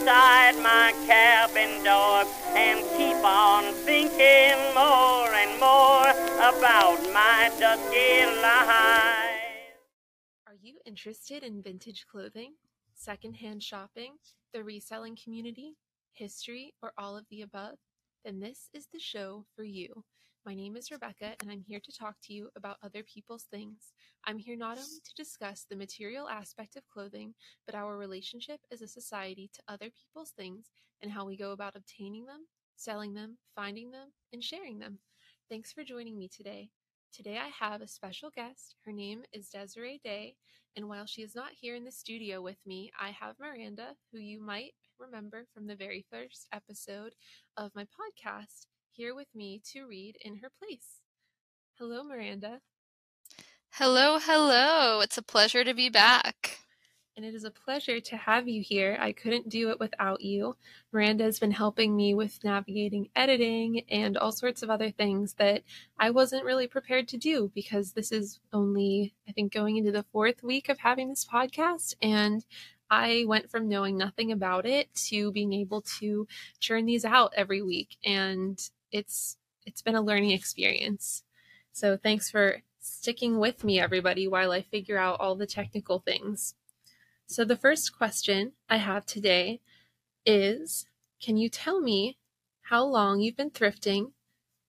outside my cabin door and keep on thinking more and more about my life. Are you interested in vintage clothing, secondhand shopping, the reselling community, history, or all of the above? Then this is the show for you. My name is Rebecca, and I'm here to talk to you about other people's things. I'm here not only to discuss the material aspect of clothing, but our relationship as a society to other people's things and how we go about obtaining them, selling them, finding them, and sharing them. Thanks for joining me today. Today I have a special guest. Her name is Desirae Day, and while she is not here in the studio with me, I have Miranda, who you might remember from the very first episode of my podcast, here with me to read in her place. Hello, Miranda. Hello, hello. It's a pleasure to be back. And it is a pleasure to have you here. I couldn't do it without you. Miranda has been helping me with navigating editing and all sorts of other things that I wasn't really prepared to do because this is only, I think, going into the fourth week of having this podcast. And I went from knowing nothing about it to being able to churn these out every week. And it's it's been a learning experience. So thanks for sticking with me, everybody, while I figure out all the technical things. So, the first question I have today is Can you tell me how long you've been thrifting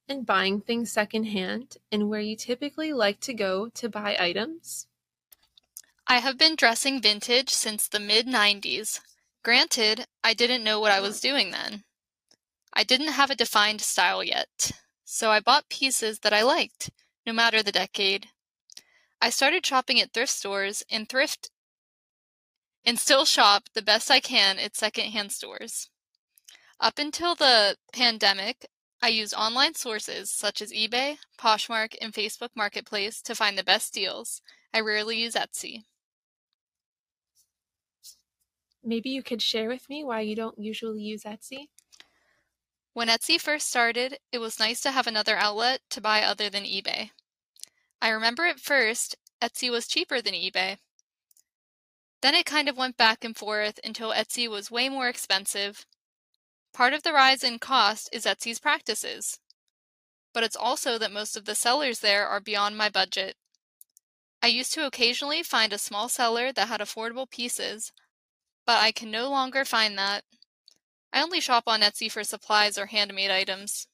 and buying things secondhand and where you typically like to go to buy items? I have been dressing vintage since the mid 90s. Granted, I didn't know what I was doing then. I didn't have a defined style yet, so I bought pieces that I liked no matter the decade. I started shopping at thrift stores and thrift and still shop the best I can at secondhand stores. Up until the pandemic, I used online sources such as eBay, Poshmark, and Facebook Marketplace to find the best deals. I rarely use Etsy. Maybe you could share with me why you don't usually use Etsy? When Etsy first started, it was nice to have another outlet to buy other than eBay. I remember at first, Etsy was cheaper than eBay. Then it kind of went back and forth until Etsy was way more expensive. Part of the rise in cost is Etsy's practices. But it's also that most of the sellers there are beyond my budget. I used to occasionally find a small seller that had affordable pieces, but I can no longer find that. I only shop on Etsy for supplies or handmade items.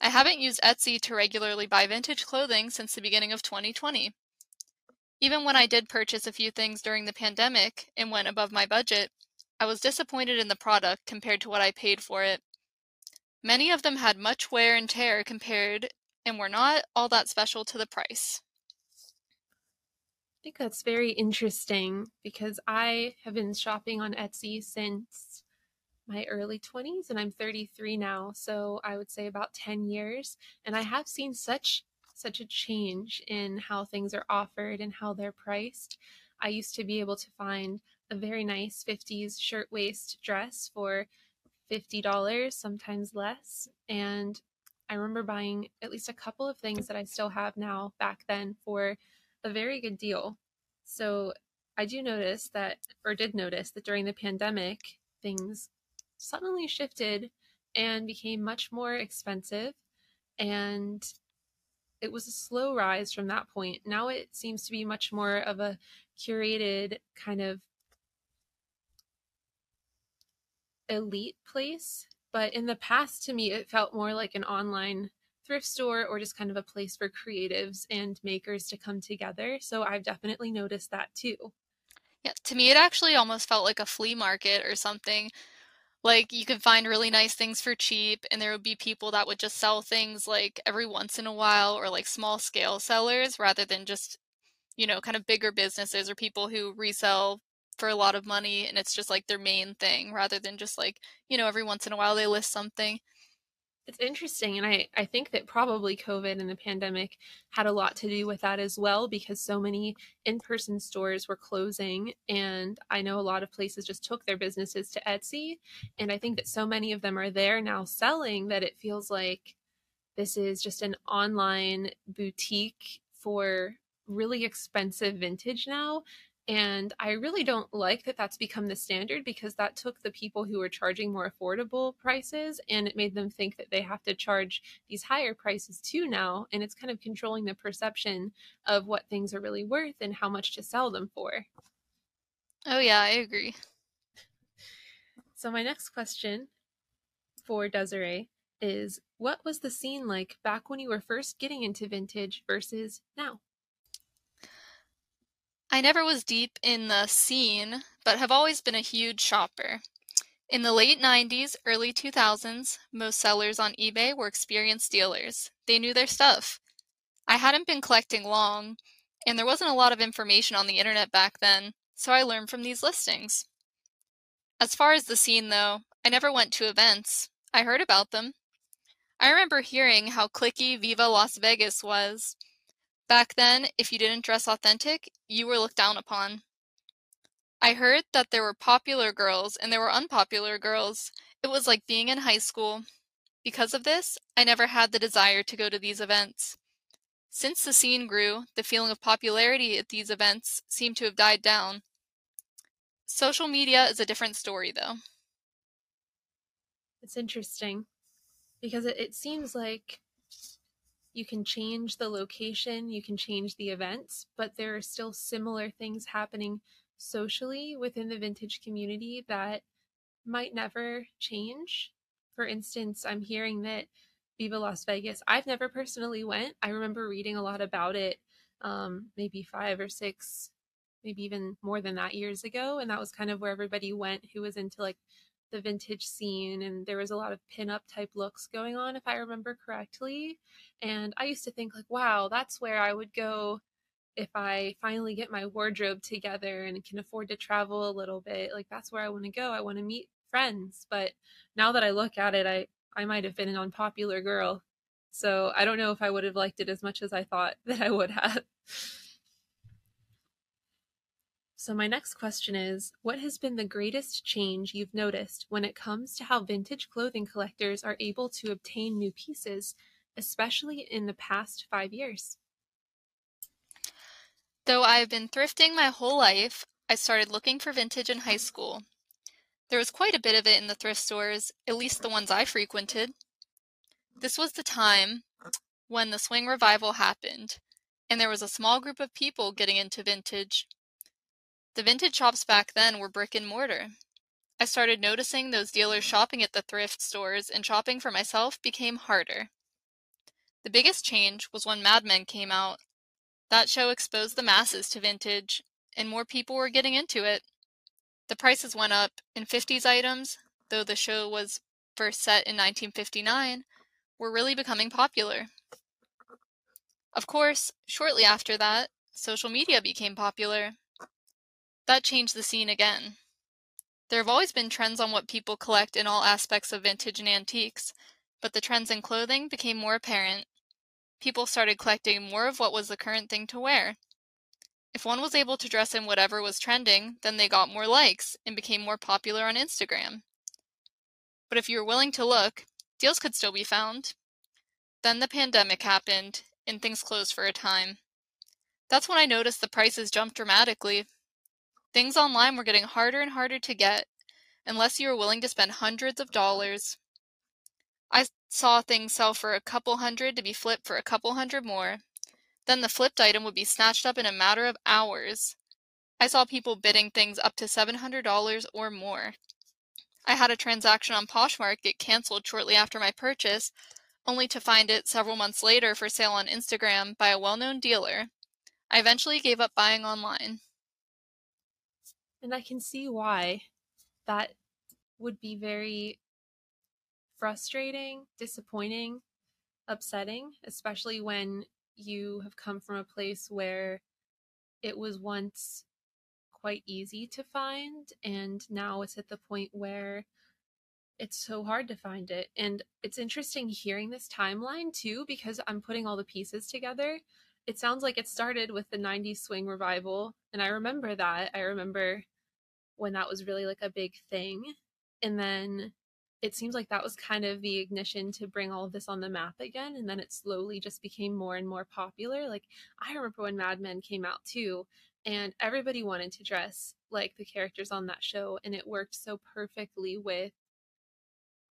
I haven't used Etsy to regularly buy vintage clothing since the beginning of 2020. Even when I did purchase a few things during the pandemic and went above my budget, I was disappointed in the product compared to what I paid for it. Many of them had much wear and tear compared and were not all that special to the price. I think that's very interesting because I have been shopping on Etsy since my early 20s and I'm 33 now, so I would say about 10 years and I have seen such such a change in how things are offered and how they're priced. I used to be able to find a very nice 50s shirtwaist dress for $50, sometimes less, and I remember buying at least a couple of things that I still have now back then for a very good deal. So I do notice that, or did notice that during the pandemic, things suddenly shifted and became much more expensive. And it was a slow rise from that point. Now it seems to be much more of a curated kind of elite place. But in the past, to me, it felt more like an online thrift store or just kind of a place for creatives and makers to come together. So I've definitely noticed that too. Yeah, to me, it actually almost felt like a flea market or something like you could find really nice things for cheap and there would be people that would just sell things like every once in a while or like small scale sellers rather than just you know kind of bigger businesses or people who resell for a lot of money and it's just like their main thing rather than just like you know every once in a while they list something it's interesting. And I, I think that probably COVID and the pandemic had a lot to do with that as well, because so many in person stores were closing. And I know a lot of places just took their businesses to Etsy. And I think that so many of them are there now selling that it feels like this is just an online boutique for really expensive vintage now And I really don't like that that's become the standard because that took the people who were charging more affordable prices and it made them think that they have to charge these higher prices too now. And it's kind of controlling the perception of what things are really worth and how much to sell them for. Oh, yeah, I agree. So, my next question for Desirae is What was the scene like back when you were first getting into vintage versus now? I never was deep in the scene, but have always been a huge shopper. In the late 90s, early 2000s, most sellers on eBay were experienced dealers. They knew their stuff. I hadn't been collecting long, and there wasn't a lot of information on the internet back then, so I learned from these listings. As far as the scene, though, I never went to events. I heard about them. I remember hearing how cliquey Viva Las Vegas was, Back then, if you didn't dress authentic, you were looked down upon. I heard that there were popular girls and there were unpopular girls. It was like being in high school. Because of this, I never had the desire to go to these events. Since the scene grew, the feeling of popularity at these events seemed to have died down. Social media is a different story, though. It's interesting because it, it seems like you can change the location, you can change the events, but there are still similar things happening socially within the vintage community that might never change. For instance, I'm hearing that Viva Las Vegas, I've never personally went. I remember reading a lot about it um, maybe five or six, maybe even more than that years ago. And that was kind of where everybody went who was into like the vintage scene and there was a lot of pin-up type looks going on if i remember correctly. And i used to think like wow that's where i would go if i finally get my wardrobe together and can afford to travel a little bit. Like that's where i want to go. I want to meet friends. But now that i look at it i i might have been an unpopular girl. So i don't know if i would have liked it as much as i thought that i would have so, my next question is What has been the greatest change you've noticed when it comes to how vintage clothing collectors are able to obtain new pieces, especially in the past five years? Though I've been thrifting my whole life, I started looking for vintage in high school. There was quite a bit of it in the thrift stores, at least the ones I frequented. This was the time when the swing revival happened, and there was a small group of people getting into vintage. The vintage shops back then were brick and mortar. I started noticing those dealers shopping at the thrift stores, and shopping for myself became harder. The biggest change was when Mad Men came out. That show exposed the masses to vintage, and more people were getting into it. The prices went up, and 50s items, though the show was first set in 1959, were really becoming popular. Of course, shortly after that, social media became popular. That changed the scene again. There have always been trends on what people collect in all aspects of vintage and antiques, but the trends in clothing became more apparent. People started collecting more of what was the current thing to wear. If one was able to dress in whatever was trending, then they got more likes and became more popular on Instagram. But if you were willing to look, deals could still be found. Then the pandemic happened, and things closed for a time. That's when I noticed the prices jumped dramatically Things online were getting harder and harder to get unless you were willing to spend hundreds of dollars. I saw things sell for a couple hundred to be flipped for a couple hundred more. Then the flipped item would be snatched up in a matter of hours. I saw people bidding things up to $700 or more. I had a transaction on Poshmark get canceled shortly after my purchase, only to find it several months later for sale on Instagram by a well known dealer. I eventually gave up buying online. And I can see why that would be very frustrating, disappointing, upsetting, especially when you have come from a place where it was once quite easy to find and now it's at the point where it's so hard to find it. And it's interesting hearing this timeline too because I'm putting all the pieces together. It sounds like it started with the 90s swing revival and I remember that. I remember when that was really like a big thing. And then it seems like that was kind of the ignition to bring all of this on the map again. And then it slowly just became more and more popular. Like I remember when Mad Men came out too, and everybody wanted to dress like the characters on that show and it worked so perfectly with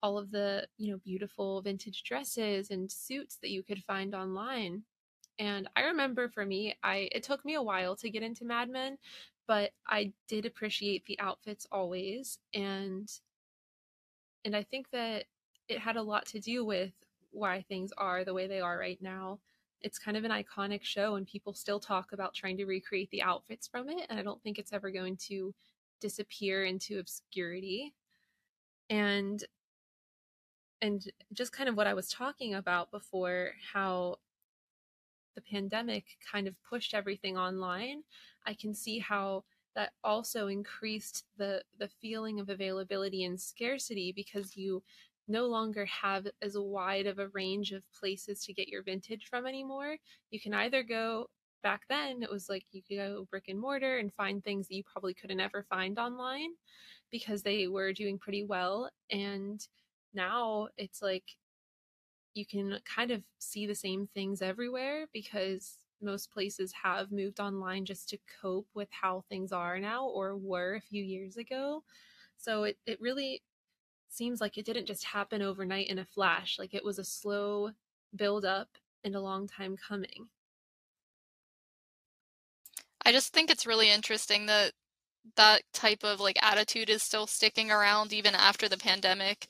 all of the you know beautiful vintage dresses and suits that you could find online and i remember for me i it took me a while to get into mad men but i did appreciate the outfits always and and i think that it had a lot to do with why things are the way they are right now. It's kind of an iconic show and people still talk about trying to recreate the outfits from it and i don't think it's ever going to disappear into obscurity. And and just kind of what i was talking about before how the pandemic kind of pushed everything online i can see how that also increased the the feeling of availability and scarcity because you no longer have as wide of a range of places to get your vintage from anymore. You can either go back then, it was like you could go brick and mortar and find things that you probably couldn't ever find online because they were doing pretty well. And now it's like you can kind of see the same things everywhere because most places have moved online just to cope with how things are now or were a few years ago. So it, it really seems like it didn't just happen overnight in a flash. Like it was a slow build up and a long time coming. I just think it's really interesting that that type of like attitude is still sticking around even after the pandemic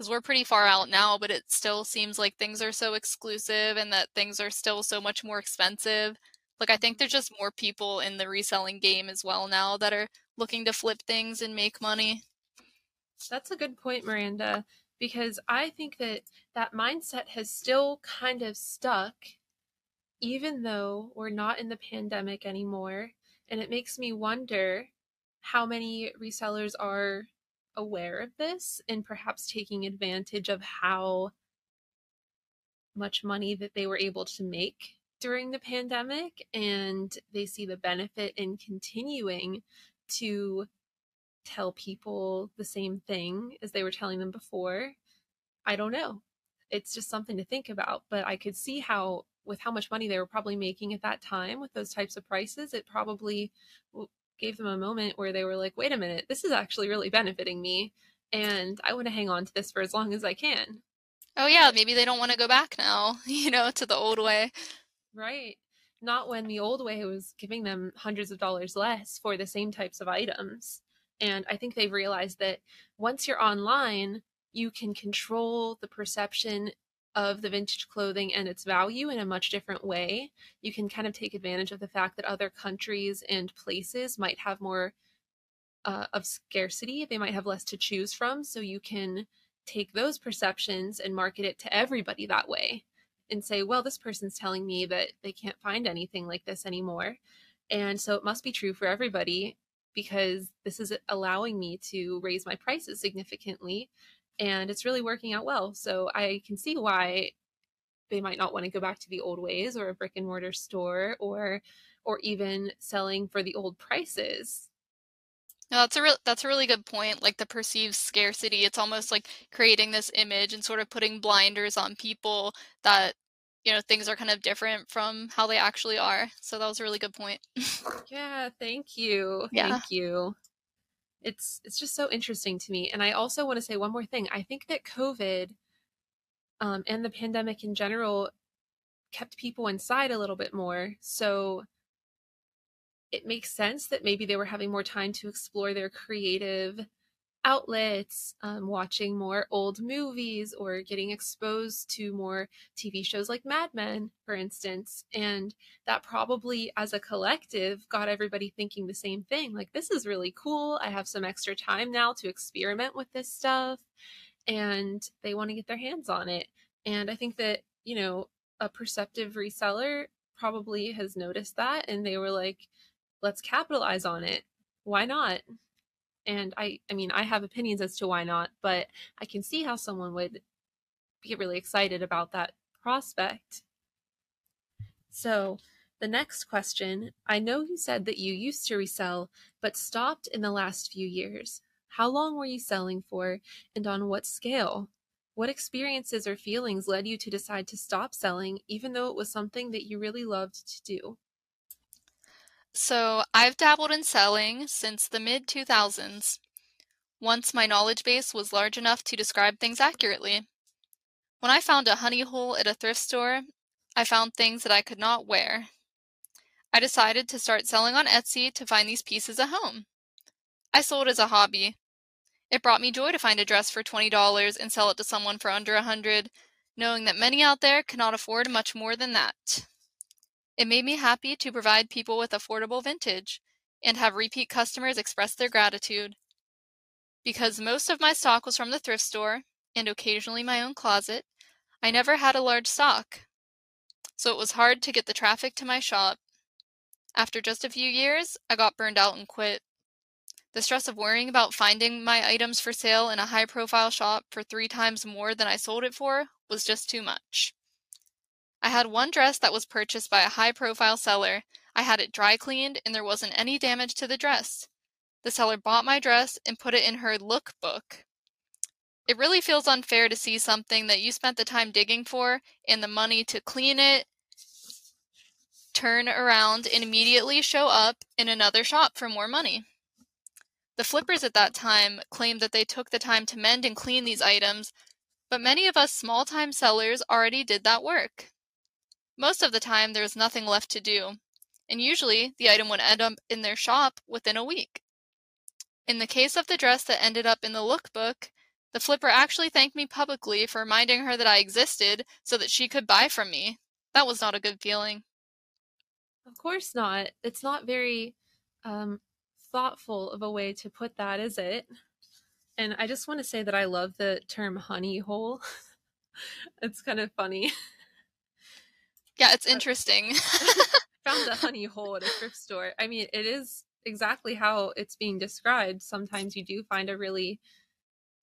because we're pretty far out now but it still seems like things are so exclusive and that things are still so much more expensive like i think mm-hmm. there's just more people in the reselling game as well now that are looking to flip things and make money that's a good point, Miranda, because I think that that mindset has still kind of stuck, even though we're not in the pandemic anymore. And it makes me wonder how many resellers are aware of this and perhaps taking advantage of how much money that they were able to make during the pandemic and they see the benefit in continuing to tell people the same thing as they were telling them before. I don't know. It's just something to think about. But I could see how, with how much money they were probably making at that time with those types of prices, it probably gave them a moment where they were like, wait a minute, this is actually really benefiting me. And I want to hang on to this for as long as I can. Oh, yeah. Maybe they don't want to go back now, you know, to the old way. Right. Not when the old way was giving them hundreds of dollars less for the same types of items. And I think they've realized that once you're online, you can control the perception of the vintage clothing and its value in a much different way. You can kind of take advantage of the fact that other countries and places might have more uh, of scarcity, they might have less to choose from. So you can take those perceptions and market it to everybody that way and say, well, this person's telling me that they can't find anything like this anymore. And so it must be true for everybody because this is allowing me to raise my prices significantly and it's really working out well. So I can see why they might not want to go back to the old ways or a brick and mortar store or or even selling for the old prices. No, that's a real that's a really good point. Like the perceived scarcity, it's almost like creating this image and sort of putting blinders on people that you know things are kind of different from how they actually are so that was a really good point yeah thank you yeah. thank you it's it's just so interesting to me and i also want to say one more thing i think that covid um, and the pandemic in general kept people inside a little bit more so it makes sense that maybe they were having more time to explore their creative outlets, um, watching more old movies, or getting exposed to more TV shows like Mad Men, for instance. And that probably, as a collective, got everybody thinking the same thing like, this is really cool. I have some extra time now to experiment with this stuff. And they want to get their hands on it. And I think that, you know, a perceptive reseller probably has noticed that and they were like, let's capitalize on it. Why not? And i i mean i have opinions as to why not but i can see how someone would get really excited about that prospect. So the next question i know you said that you used to resell but stopped in the last few years. How long were you selling for and on what scale? What experiences or feelings led you to decide to stop selling even though it was something that you really loved to do So, I've dabbled in selling since the mid 2000s, once my knowledge base was large enough to describe things accurately. When I found a honey hole at a thrift store, I found things that I could not wear. I decided to start selling on Etsy to find these pieces a home. I sold as a hobby. It brought me joy to find a dress for $20 and sell it to someone for under a 100, knowing that many out there cannot afford much more than that. It made me happy to provide people with affordable vintage and have repeat customers express their gratitude. Because most of my stock was from the thrift store and occasionally my own closet, I never had a large stock. So it was hard to get the traffic to my shop. After just a few years, I got burned out and quit. The stress of worrying about finding my items for sale in a high profile shop for three times more than I sold it for was just too much. I had one dress that was purchased by a high profile seller. I had it dry cleaned and there wasn't any damage to the dress. The seller bought my dress and put it in her look book. It really feels unfair to see something that you spent the time digging for and the money to clean it, turn around, and immediately show up in another shop for more money. The flippers at that time claimed that they took the time to mend and clean these items, but many of us small time sellers already did that work. Most of the time, there was nothing left to do, and usually the item would end up in their shop within a week. In the case of the dress that ended up in the lookbook, the flipper actually thanked me publicly for reminding her that I existed so that she could buy from me. That was not a good feeling. Of course not. It's not very um, thoughtful of a way to put that, is it? And I just want to say that I love the term honey hole. it's kind of funny. Yeah, it's interesting. found a honey hole at a thrift store. I mean, it is exactly how it's being described. Sometimes you do find a really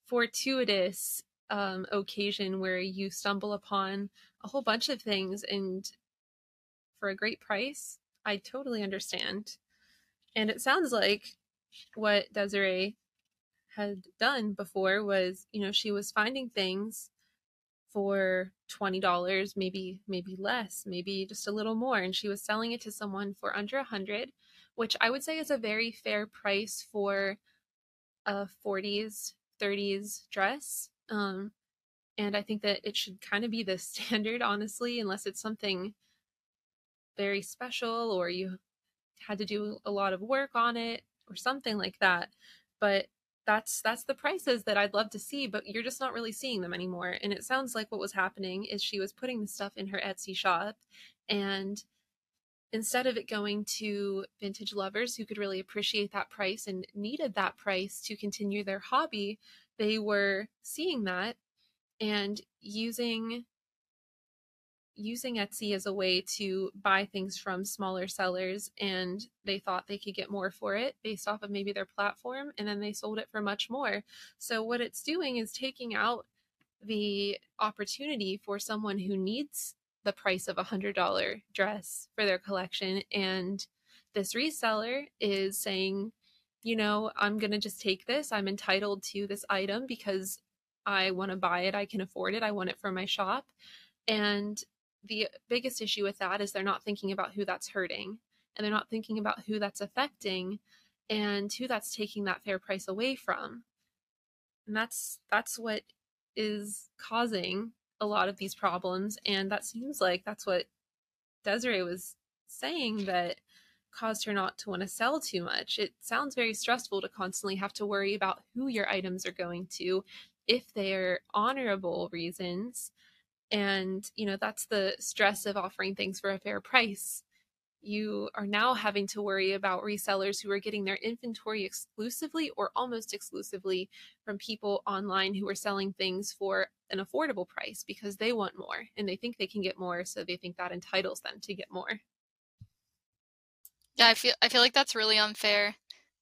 fortuitous um, occasion where you stumble upon a whole bunch of things and for a great price. I totally understand. And it sounds like what Desirae had done before was, you know, she was finding things for $20 maybe maybe less maybe just a little more. And she was selling it to someone for under a hundred which i would say is a very fair price for a 40s 30s dress. Um, and i think that it should kind of be the standard honestly unless it's something very special or you had to do a lot of work on it or something like that. But that's that's the prices that I'd love to see, but you're just not really seeing them anymore. And it sounds like what was happening is she was putting the stuff in her Etsy shop and instead of it going to vintage lovers who could really appreciate that price and needed that price to continue their hobby, they were seeing that and using using Etsy as a way to buy things from smaller sellers and they thought they could get more for it based off of maybe their platform and then they sold it for much more. So what it's doing is taking out the opportunity for someone who needs the price of a hundred dollar dress for their collection and this reseller is saying you know i'm going to just take this. I'm entitled to this item because i want to buy it. I can afford it. I want it for my shop. And the biggest issue with that is they're not thinking about who that's hurting and they're not thinking about who that's affecting and who that's taking that fair price away from. And that's that's what is causing a lot of these problems and that seems like that's what Desirae was saying that caused her not to want to sell too much. It sounds very stressful to constantly have to worry about who your items are going to if they're honorable reasons and, you know, that's the stress of offering things for a fair price. You are now having to worry about resellers who are getting their inventory exclusively or almost exclusively from people online who are selling things for an affordable price because they want more and they think they can get more. So they think that entitles them to get more. Yeah, I feel I feel like that's really unfair.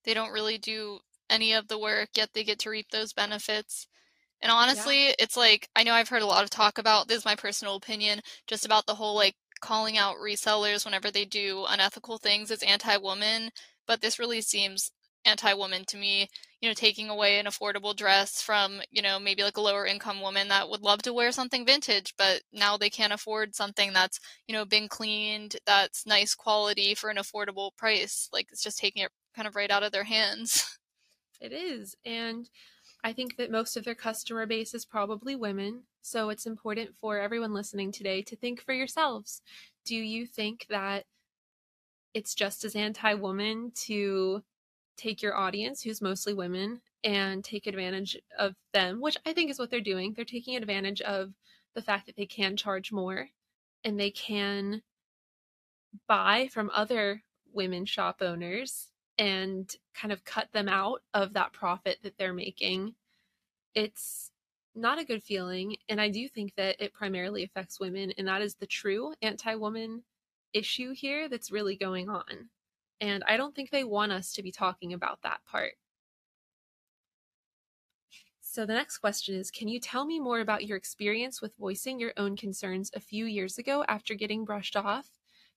They don't really do any of the work, yet they get to reap those benefits. And honestly, yeah. it's like I know I've heard a lot of talk about this is my personal opinion, just about the whole like calling out resellers whenever they do unethical things as anti-woman, but this really seems anti-woman to me you know taking away an affordable dress from you know maybe like a lower income woman that would love to wear something vintage but now they can't afford something that's you know been cleaned that's nice quality for an affordable price like it's just taking it kind of right out of their hands it is and i think that most of their customer base is probably women so it's important for everyone listening today to think for yourselves do you think that it's just as anti-woman to take your audience, who's mostly women, and take advantage of them, which I think is what they're doing. They're taking advantage of the fact that they can charge more and they can buy from other women shop owners and kind of cut them out of that profit that they're making. It's not a good feeling. And I do think that it primarily affects women. And that is the true anti woman issue here that's really going on. And I don't think they want us to be talking about that part. So the next question is Can you tell me more about your experience with voicing your own concerns a few years ago after getting brushed off?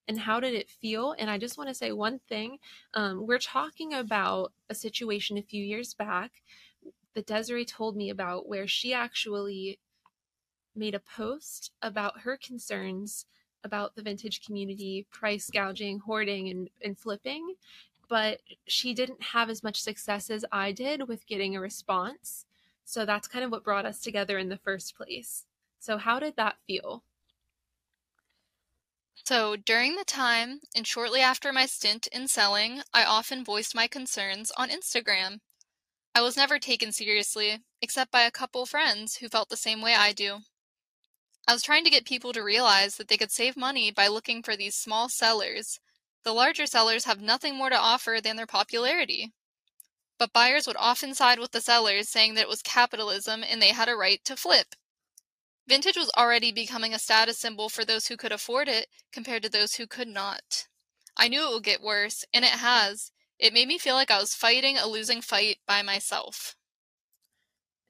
And how did it feel? And I just want to say one thing. Um, we're talking about a situation a few years back that Desirae told me about where she actually made a post about her concerns about the vintage community price gouging, hoarding, and, and flipping. But she didn't have as much success as I did with getting a response. So that's kind of what brought us together in the first place. So, how did that feel? So, during the time and shortly after my stint in selling, I often voiced my concerns on Instagram. I was never taken seriously, except by a couple friends who felt the same way I do. I was trying to get people to realize that they could save money by looking for these small sellers. The larger sellers have nothing more to offer than their popularity. But buyers would often side with the sellers, saying that it was capitalism and they had a right to flip. Vintage was already becoming a status symbol for those who could afford it compared to those who could not. I knew it would get worse, and it has. It made me feel like I was fighting a losing fight by myself.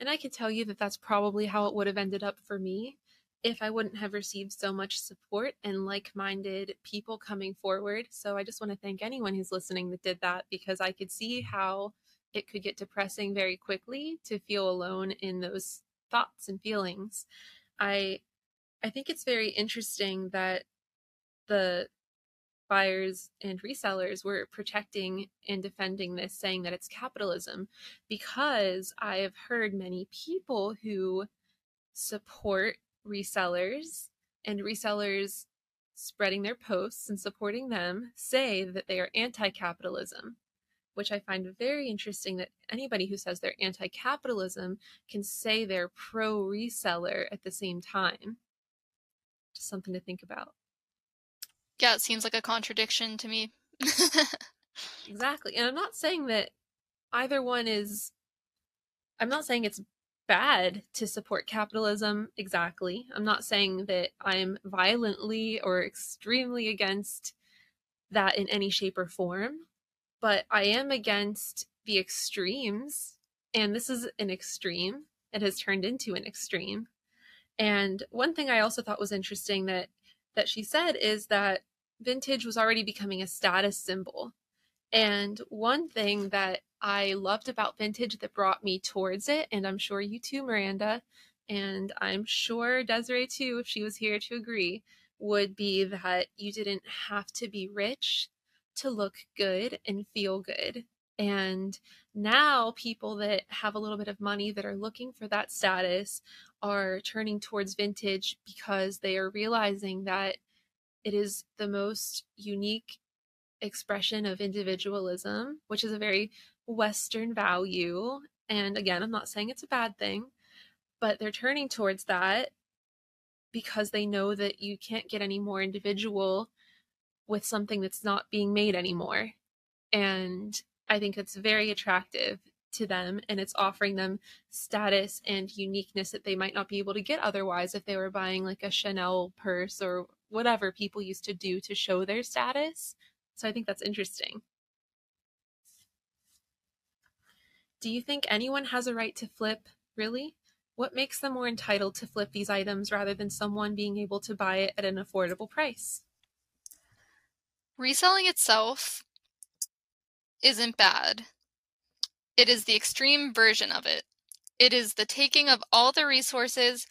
And I can tell you that that's probably how it would have ended up for me if I wouldn't have received so much support and like minded people coming forward. So I just want to thank anyone who's listening that did that because I could see how it could get depressing very quickly to feel alone in those thoughts and feelings. I I think it's very interesting that the buyers and resellers were protecting and defending this, saying that it's capitalism, because I have heard many people who support resellers and resellers spreading their posts and supporting them say that they are anti capitalism, which I find very interesting that anybody who says they're anti capitalism can say they're pro reseller at the same time. Just something to think about. Yeah, it seems like a contradiction to me. exactly. And I'm not saying that either one is I'm not saying it's bad to support capitalism exactly. I'm not saying that I'm violently or extremely against that in any shape or form, but I am against the extremes. And this is an extreme. It has turned into an extreme. And one thing I also thought was interesting that that she said is that vintage was already becoming a status symbol. And one thing that I loved about vintage that brought me towards it, and I'm sure you too, Miranda, and I'm sure Desirae too, if she was here to agree, would be that you didn't have to be rich to look good and feel good. And now people that have a little bit of money that are looking for that status are turning towards vintage because they are realizing that it is the most unique expression of individualism, which is a very Western value. And again, I'm not saying it's a bad thing, but they're turning towards that because they know that you can't get any more individual with something that's not being made anymore. And I think it's very attractive to them and it's offering them status and uniqueness that they might not be able to get otherwise if they were buying like a Chanel purse or whatever people used to do to show their status. So I think that's interesting. Do you think anyone has a right to flip, really? What makes them more entitled to flip these items rather than someone being able to buy it at an affordable price? Reselling itself isn't bad. It is the extreme version of it. It is the taking of all the resources,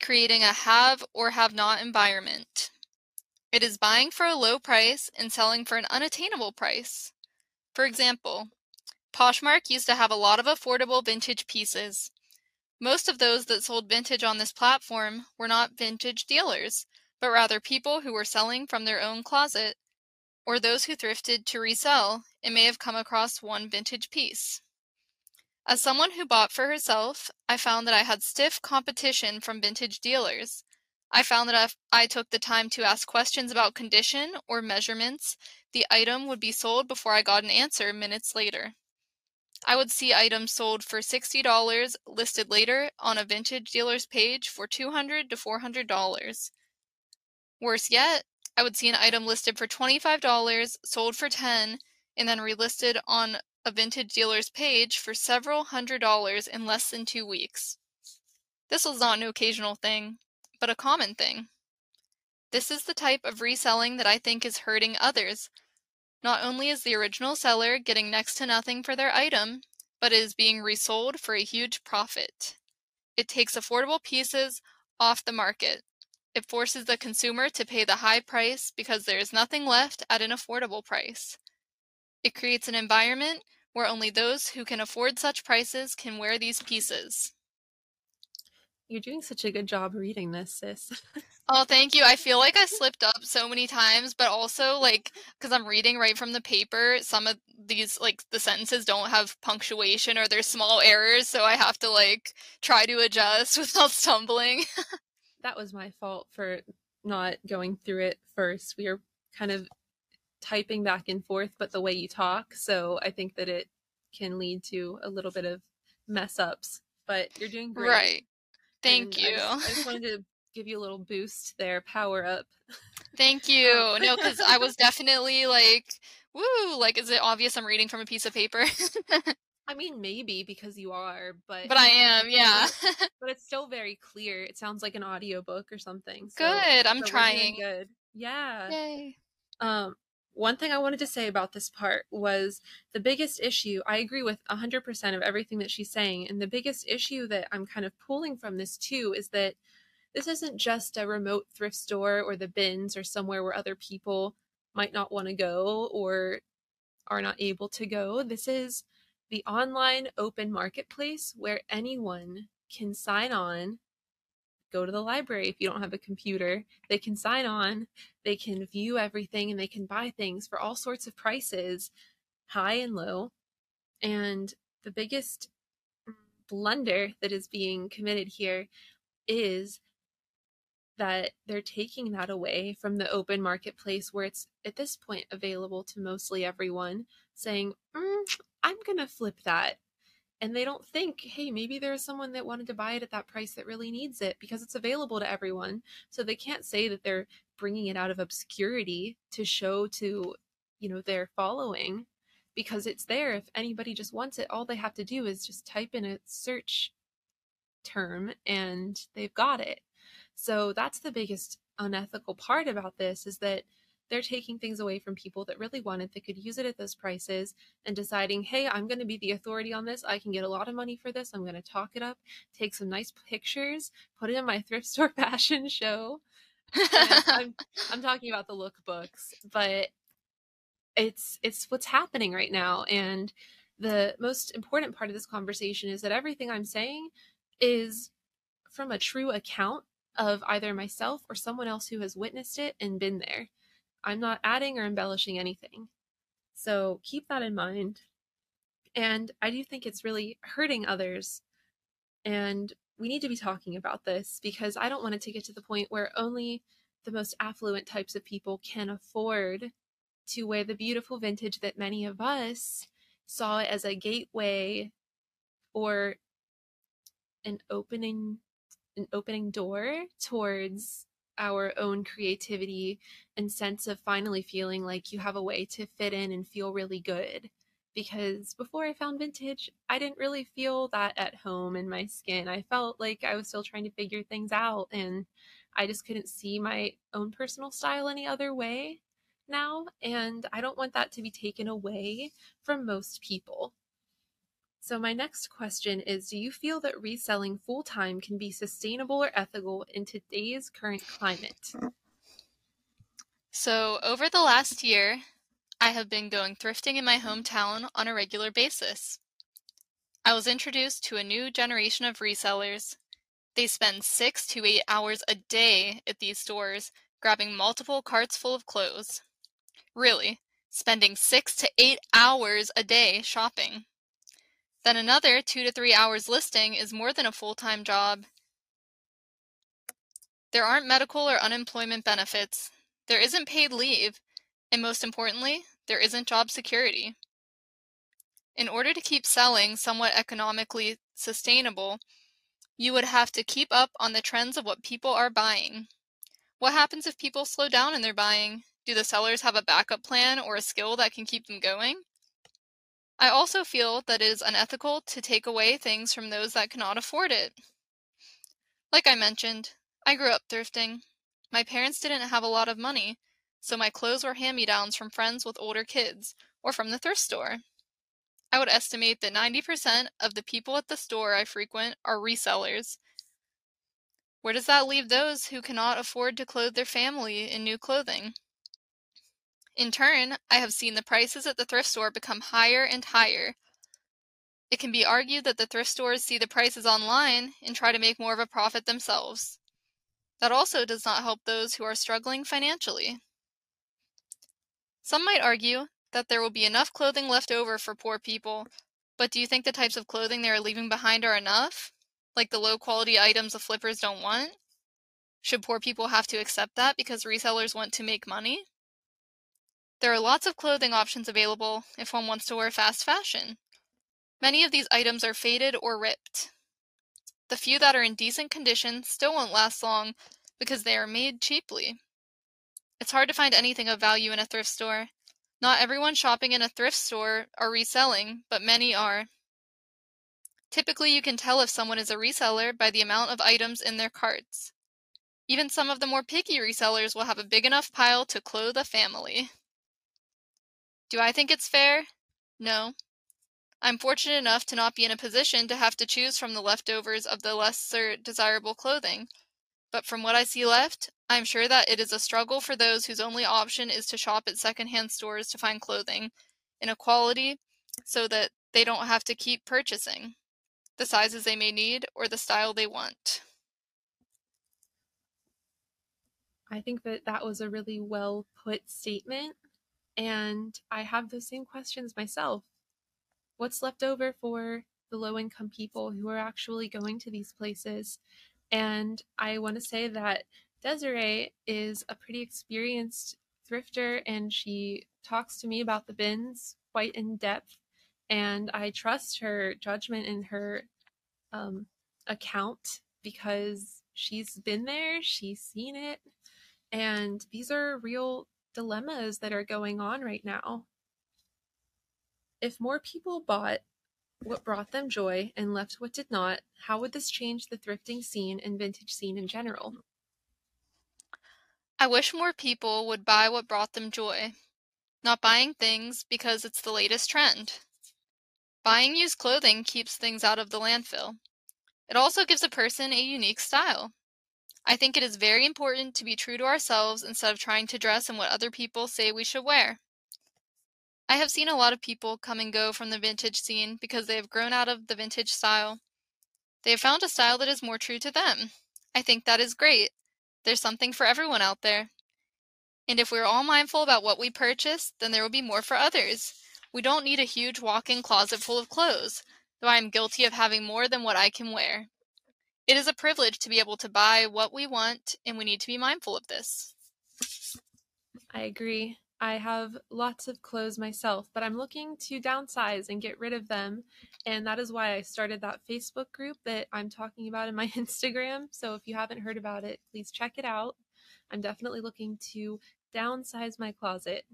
creating a have or have not environment. It is buying for a low price and selling for an unattainable price. For example, Poshmark used to have a lot of affordable vintage pieces. Most of those that sold vintage on this platform were not vintage dealers, but rather people who were selling from their own closet, or those who thrifted to resell and may have come across one vintage piece. As someone who bought for herself, I found that I had stiff competition from vintage dealers. I found that if I took the time to ask questions about condition or measurements, the item would be sold before I got an answer minutes later. I would see items sold for $60 listed later on a vintage dealer's page for 200 to $400. Worse yet, I would see an item listed for $25, sold for 10, and then relisted on a vintage dealer's page for several hundred dollars in less than 2 weeks. This was not an occasional thing, but a common thing. This is the type of reselling that I think is hurting others. Not only is the original seller getting next to nothing for their item, but it is being resold for a huge profit. It takes affordable pieces off the market. It forces the consumer to pay the high price because there is nothing left at an affordable price. It creates an environment where only those who can afford such prices can wear these pieces. You're doing such a good job reading this, sis. Oh, thank you. I feel like I slipped up so many times, but also like because I'm reading right from the paper, some of these like the sentences don't have punctuation or there's small errors, so I have to like try to adjust without stumbling. that was my fault for not going through it first. We are kind of typing back and forth, but the way you talk, so I think that it can lead to a little bit of mess ups. But you're doing great. Right. Thank And you. I just, I just wanted to give you a little boost there, power up. Thank you. Um, no, because I was definitely like, woo, like, is it obvious I'm reading from a piece of paper? I mean, maybe because you are, but but I am, yeah. but it's still very clear. It sounds like an audiobook or something. So, Good. I'm so trying. Good. Yeah. Yay. Um, one thing I wanted to say about this part was the biggest issue. I agree with 100% of everything that she's saying. And the biggest issue that I'm kind of pulling from this too is that this isn't just a remote thrift store or the bins or somewhere where other people might not want to go or are not able to go. This is the online open marketplace where anyone can sign on go to the library if you don't have a computer. They can sign on, they can view everything, and they can buy things for all sorts of prices, high and low. And the biggest blunder that is being committed here is that they're taking that away from the open marketplace where it's at this point available to mostly everyone, saying, mm, I'm going to flip that and they don't think, hey, maybe there's someone that wanted to buy it at that price that really needs it because it's available to everyone. So they can't say that they're bringing it out of obscurity to show to, you know, their following because it's there. If anybody just wants it, all they have to do is just type in a search term and they've got it. So that's the biggest unethical part about this is that they're taking things away from people that really want it that could use it at those prices and deciding hey i'm going to be the authority on this. I can get a lot of money for this. I'm going to talk it up take some nice pictures put it in my thrift store fashion show. I'm, I'm talking about the lookbooks but it's it's what's happening right now. And the most important part of this conversation is that everything i'm saying is from a true account of either myself or someone else who has witnessed it and been there I'm not adding or embellishing anything. So keep that in mind. And I do think it's really hurting others. And we need to be talking about this because I don't want it to get to the point where only the most affluent types of people can afford to wear the beautiful vintage that many of us saw as a gateway or an opening an opening door towards our own creativity and sense of finally feeling like you have a way to fit in and feel really good. Because before I found vintage, I didn't really feel that at home in my skin. I felt like I was still trying to figure things out and I just couldn't see my own personal style any other way now. And I don't want that to be taken away from most people. So, my next question is Do you feel that reselling full time can be sustainable or ethical in today's current climate? So, over the last year, I have been going thrifting in my hometown on a regular basis. I was introduced to a new generation of resellers. They spend six to eight hours a day at these stores, grabbing multiple carts full of clothes. Really, spending six to eight hours a day shopping. Then another two to three hours listing is more than a full time job. There aren't medical or unemployment benefits. There isn't paid leave. And most importantly, there isn't job security. In order to keep selling somewhat economically sustainable, you would have to keep up on the trends of what people are buying. What happens if people slow down in their buying? Do the sellers have a backup plan or a skill that can keep them going? I also feel that it is unethical to take away things from those that cannot afford it. Like I mentioned, I grew up thrifting. My parents didn't have a lot of money, so my clothes were hand me downs from friends with older kids or from the thrift store. I would estimate that 90% of the people at the store I frequent are resellers. Where does that leave those who cannot afford to clothe their family in new clothing? In turn, I have seen the prices at the thrift store become higher and higher. It can be argued that the thrift stores see the prices online and try to make more of a profit themselves. That also does not help those who are struggling financially. Some might argue that there will be enough clothing left over for poor people, but do you think the types of clothing they are leaving behind are enough? Like the low quality items the flippers don't want? Should poor people have to accept that because resellers want to make money? There are lots of clothing options available if one wants to wear fast fashion. Many of these items are faded or ripped. The few that are in decent condition still won't last long because they are made cheaply. It's hard to find anything of value in a thrift store. Not everyone shopping in a thrift store are reselling, but many are. Typically, you can tell if someone is a reseller by the amount of items in their carts. Even some of the more picky resellers will have a big enough pile to clothe a family. Do I think it's fair? No. I'm fortunate enough to not be in a position to have to choose from the leftovers of the lesser desirable clothing. But from what I see left, I am sure that it is a struggle for those whose only option is to shop at secondhand stores to find clothing in a quality so that they don't have to keep purchasing the sizes they may need or the style they want. I think that that was a really well put statement. And I have those same questions myself. What's left over for the low income people who are actually going to these places? And I want to say that Desirae is a pretty experienced thrifter and she talks to me about the bins quite in depth. And I trust her judgment and her um, account because she's been there, she's seen it. And these are real dilemmas that are going on right now. If more people bought what brought them joy and left what did not, how would this change the thrifting scene and vintage scene in general? I wish more people would buy what brought them joy, not buying things because it's the latest trend. Buying used clothing keeps things out of the landfill. It also gives a person a unique style. I think it is very important to be true to ourselves instead of trying to dress in what other people say we should wear. I have seen a lot of people come and go from the vintage scene because they have grown out of the vintage style. They have found a style that is more true to them. I think that is great. There's something for everyone out there. And if we're all mindful about what we purchase, then there will be more for others. We don't need a huge walk in closet full of clothes, though I am guilty of having more than what I can wear. It is a privilege to be able to buy what we want, and we need to be mindful of this. I agree. I have lots of clothes myself, but I'm looking to downsize and get rid of them. And that is why I started that Facebook group that I'm talking about in my Instagram. So if you haven't heard about it, please check it out. I'm definitely looking to downsize my closet.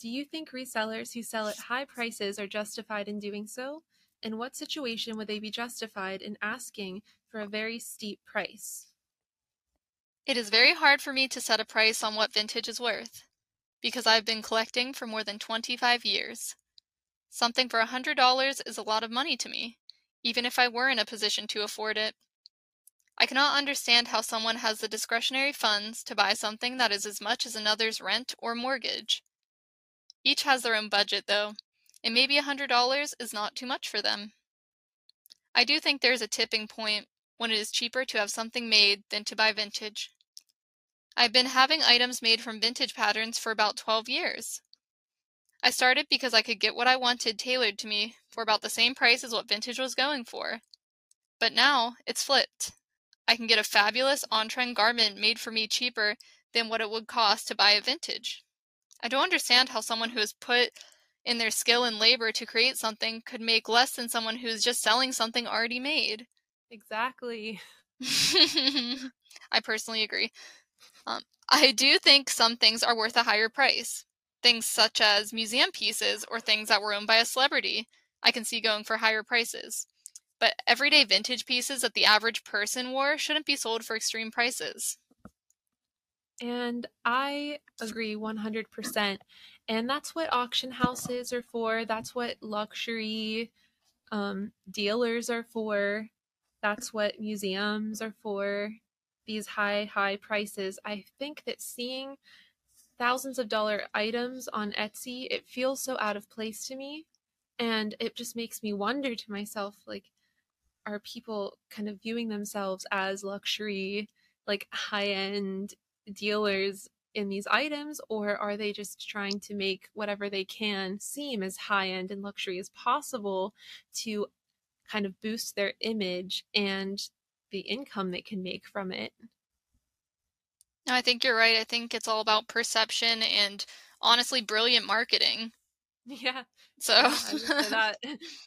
Do you think resellers who sell at high prices are justified in doing so? In what situation would they be justified in asking for a very steep price? It is very hard for me to set a price on what vintage is worth, because I've been collecting for more than 25 years. Something for a $100 is a lot of money to me, even if I were in a position to afford it. I cannot understand how someone has the discretionary funds to buy something that is as much as another's rent or mortgage. Each has their own budget, though, and maybe a $100 is not too much for them. I do think there is a tipping point when it is cheaper to have something made than to buy vintage. I've been having items made from vintage patterns for about 12 years. I started because I could get what I wanted tailored to me for about the same price as what vintage was going for. But now it's flipped. I can get a fabulous on trend garment made for me cheaper than what it would cost to buy a vintage. I don't understand how someone who has put in their skill and labor to create something could make less than someone who's just selling something already made. Exactly. I personally agree. Um, I do think some things are worth a higher price. Things such as museum pieces or things that were owned by a celebrity, I can see going for higher prices. But everyday vintage pieces that the average person wore shouldn't be sold for extreme prices. And I agree 100%. And that's what auction houses are for. That's what luxury um, dealers are for. That's what museums are for. These high, high prices. I think that seeing thousands of dollar items on Etsy, it feels so out of place to me. And it just makes me wonder to myself, like, are people kind of viewing themselves as luxury, like high end dealers in these items, or are they just trying to make whatever they can seem as high end and luxury as possible to kind of boost their image and the income they can make from it? No, I think you're right. I think it's all about perception and honestly brilliant marketing. Yeah. So that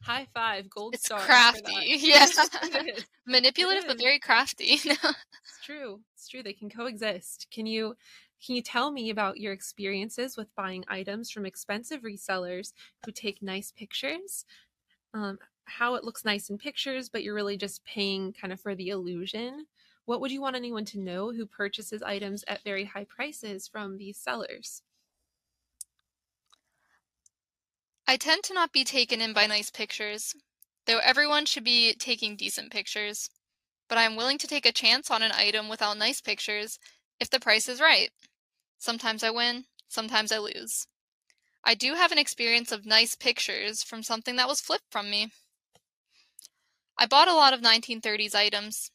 high five, gold it's star. crafty. Yes. It. Manipulative It but very crafty. It's true. It's true. They can coexist. Can you can you tell me about your experiences with buying items from expensive resellers who take nice pictures? Um, how it looks nice in pictures, but you're really just paying kind of for the illusion. What would you want anyone to know who purchases items at very high prices from these sellers? I tend to not be taken in by nice pictures, though everyone should be taking decent pictures. But I am willing to take a chance on an item without nice pictures if the price is right. Sometimes I win, sometimes I lose. I do have an experience of nice pictures from something that was flipped from me. I bought a lot of 1930s items.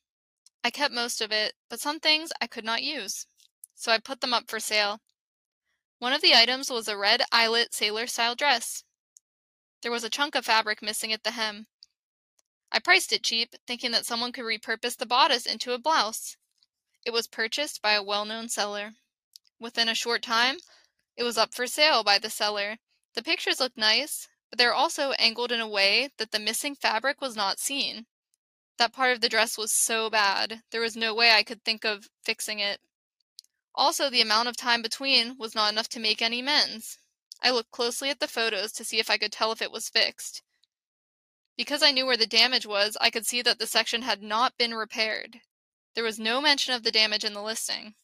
I kept most of it, but some things I could not use, so I put them up for sale. One of the items was a red eyelet sailor style dress. There was a chunk of fabric missing at the hem. I priced it cheap, thinking that someone could repurpose the bodice into a blouse. It was purchased by a well known seller. Within a short time, it was up for sale by the seller. The pictures looked nice, but they were also angled in a way that the missing fabric was not seen. That part of the dress was so bad, there was no way I could think of fixing it. Also, the amount of time between was not enough to make any amends. I looked closely at the photos to see if I could tell if it was fixed. Because I knew where the damage was, I could see that the section had not been repaired. There was no mention of the damage in the listing.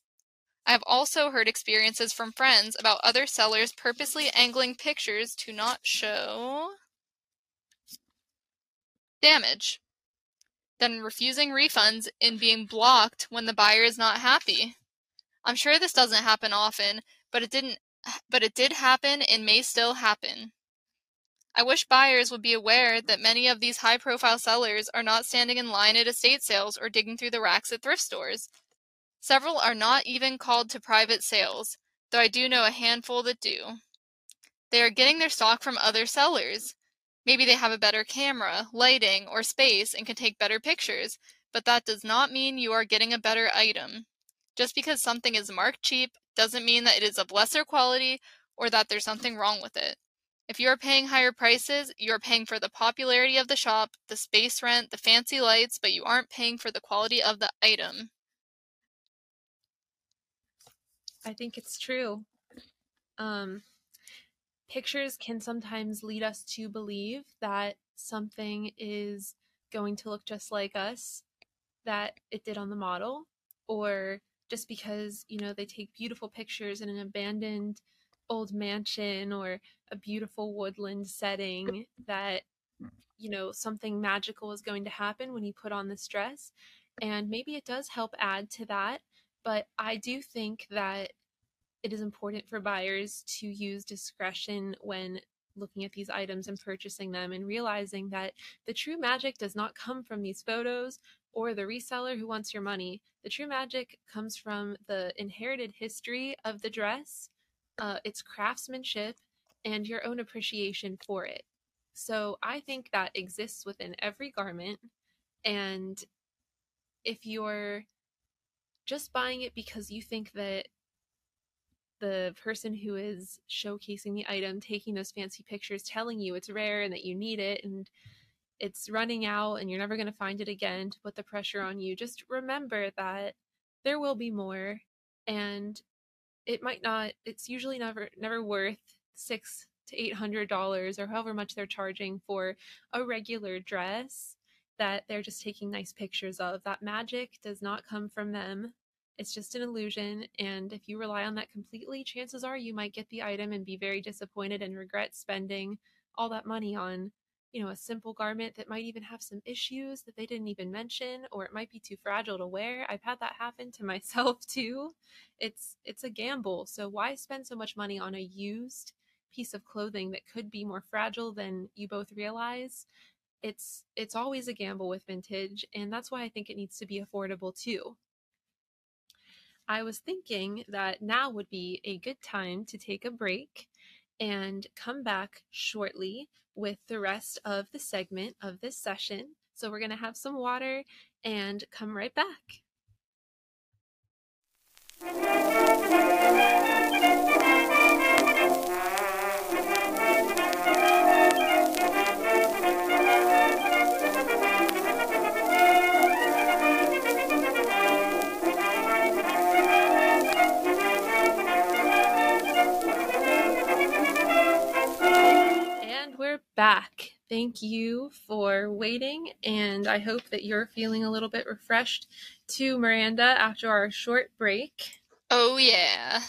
I have also heard experiences from friends about other sellers purposely angling pictures to not show damage, then refusing refunds and being blocked when the buyer is not happy. I'm sure this doesn't happen often, but it didn't but it did happen and may still happen. I wish buyers would be aware that many of these high profile sellers are not standing in line at estate sales or digging through the racks at thrift stores. Several are not even called to private sales, though I do know a handful that do. They are getting their stock from other sellers. Maybe they have a better camera, lighting, or space and can take better pictures, but that does not mean you are getting a better item. Just because something is marked cheap doesn't mean that it is of lesser quality or that there's something wrong with it. If you are paying higher prices, you are paying for the popularity of the shop, the space rent, the fancy lights, but you aren't paying for the quality of the item. I think it's true. Um, pictures can sometimes lead us to believe that something is going to look just like us that it did on the model, or just because you know they take beautiful pictures in an abandoned old mansion or a beautiful woodland setting that you know something magical is going to happen when you put on this dress and maybe it does help add to that but i do think that it is important for buyers to use discretion when looking at these items and purchasing them and realizing that the true magic does not come from these photos or the reseller who wants your money. The true magic comes from the inherited history of the dress, uh, its craftsmanship, and your own appreciation for it. So I think that exists within every garment. And if you're just buying it because you think that the person who is showcasing the item, taking those fancy pictures, telling you it's rare and that you need it and it's running out and you're never going to find it again to put the pressure on you, just remember that there will be more and it might not it's usually never never worth six to eight hundred dollars or however much they're charging for a regular dress that they're just taking nice pictures of that magic does not come from them it's just an illusion. And if you rely on that completely, chances are you might get the item and be very disappointed and regret spending all that money on, you know, a simple garment that might even have some issues that they didn't even mention, or it might be too fragile to wear. I've had that happen to myself too. It's it's a gamble. So why spend so much money on a used piece of clothing that could be more fragile than you both realize? It's it's always a gamble with vintage, and that's why I think it needs to be affordable too. I was thinking that now would be a good time to take a break and come back shortly with the rest of the segment of this session. So we're going to have some water and come right back. Back. Thank you for waiting, and I hope that you're feeling a little bit refreshed to Miranda after our short break. Oh, yeah.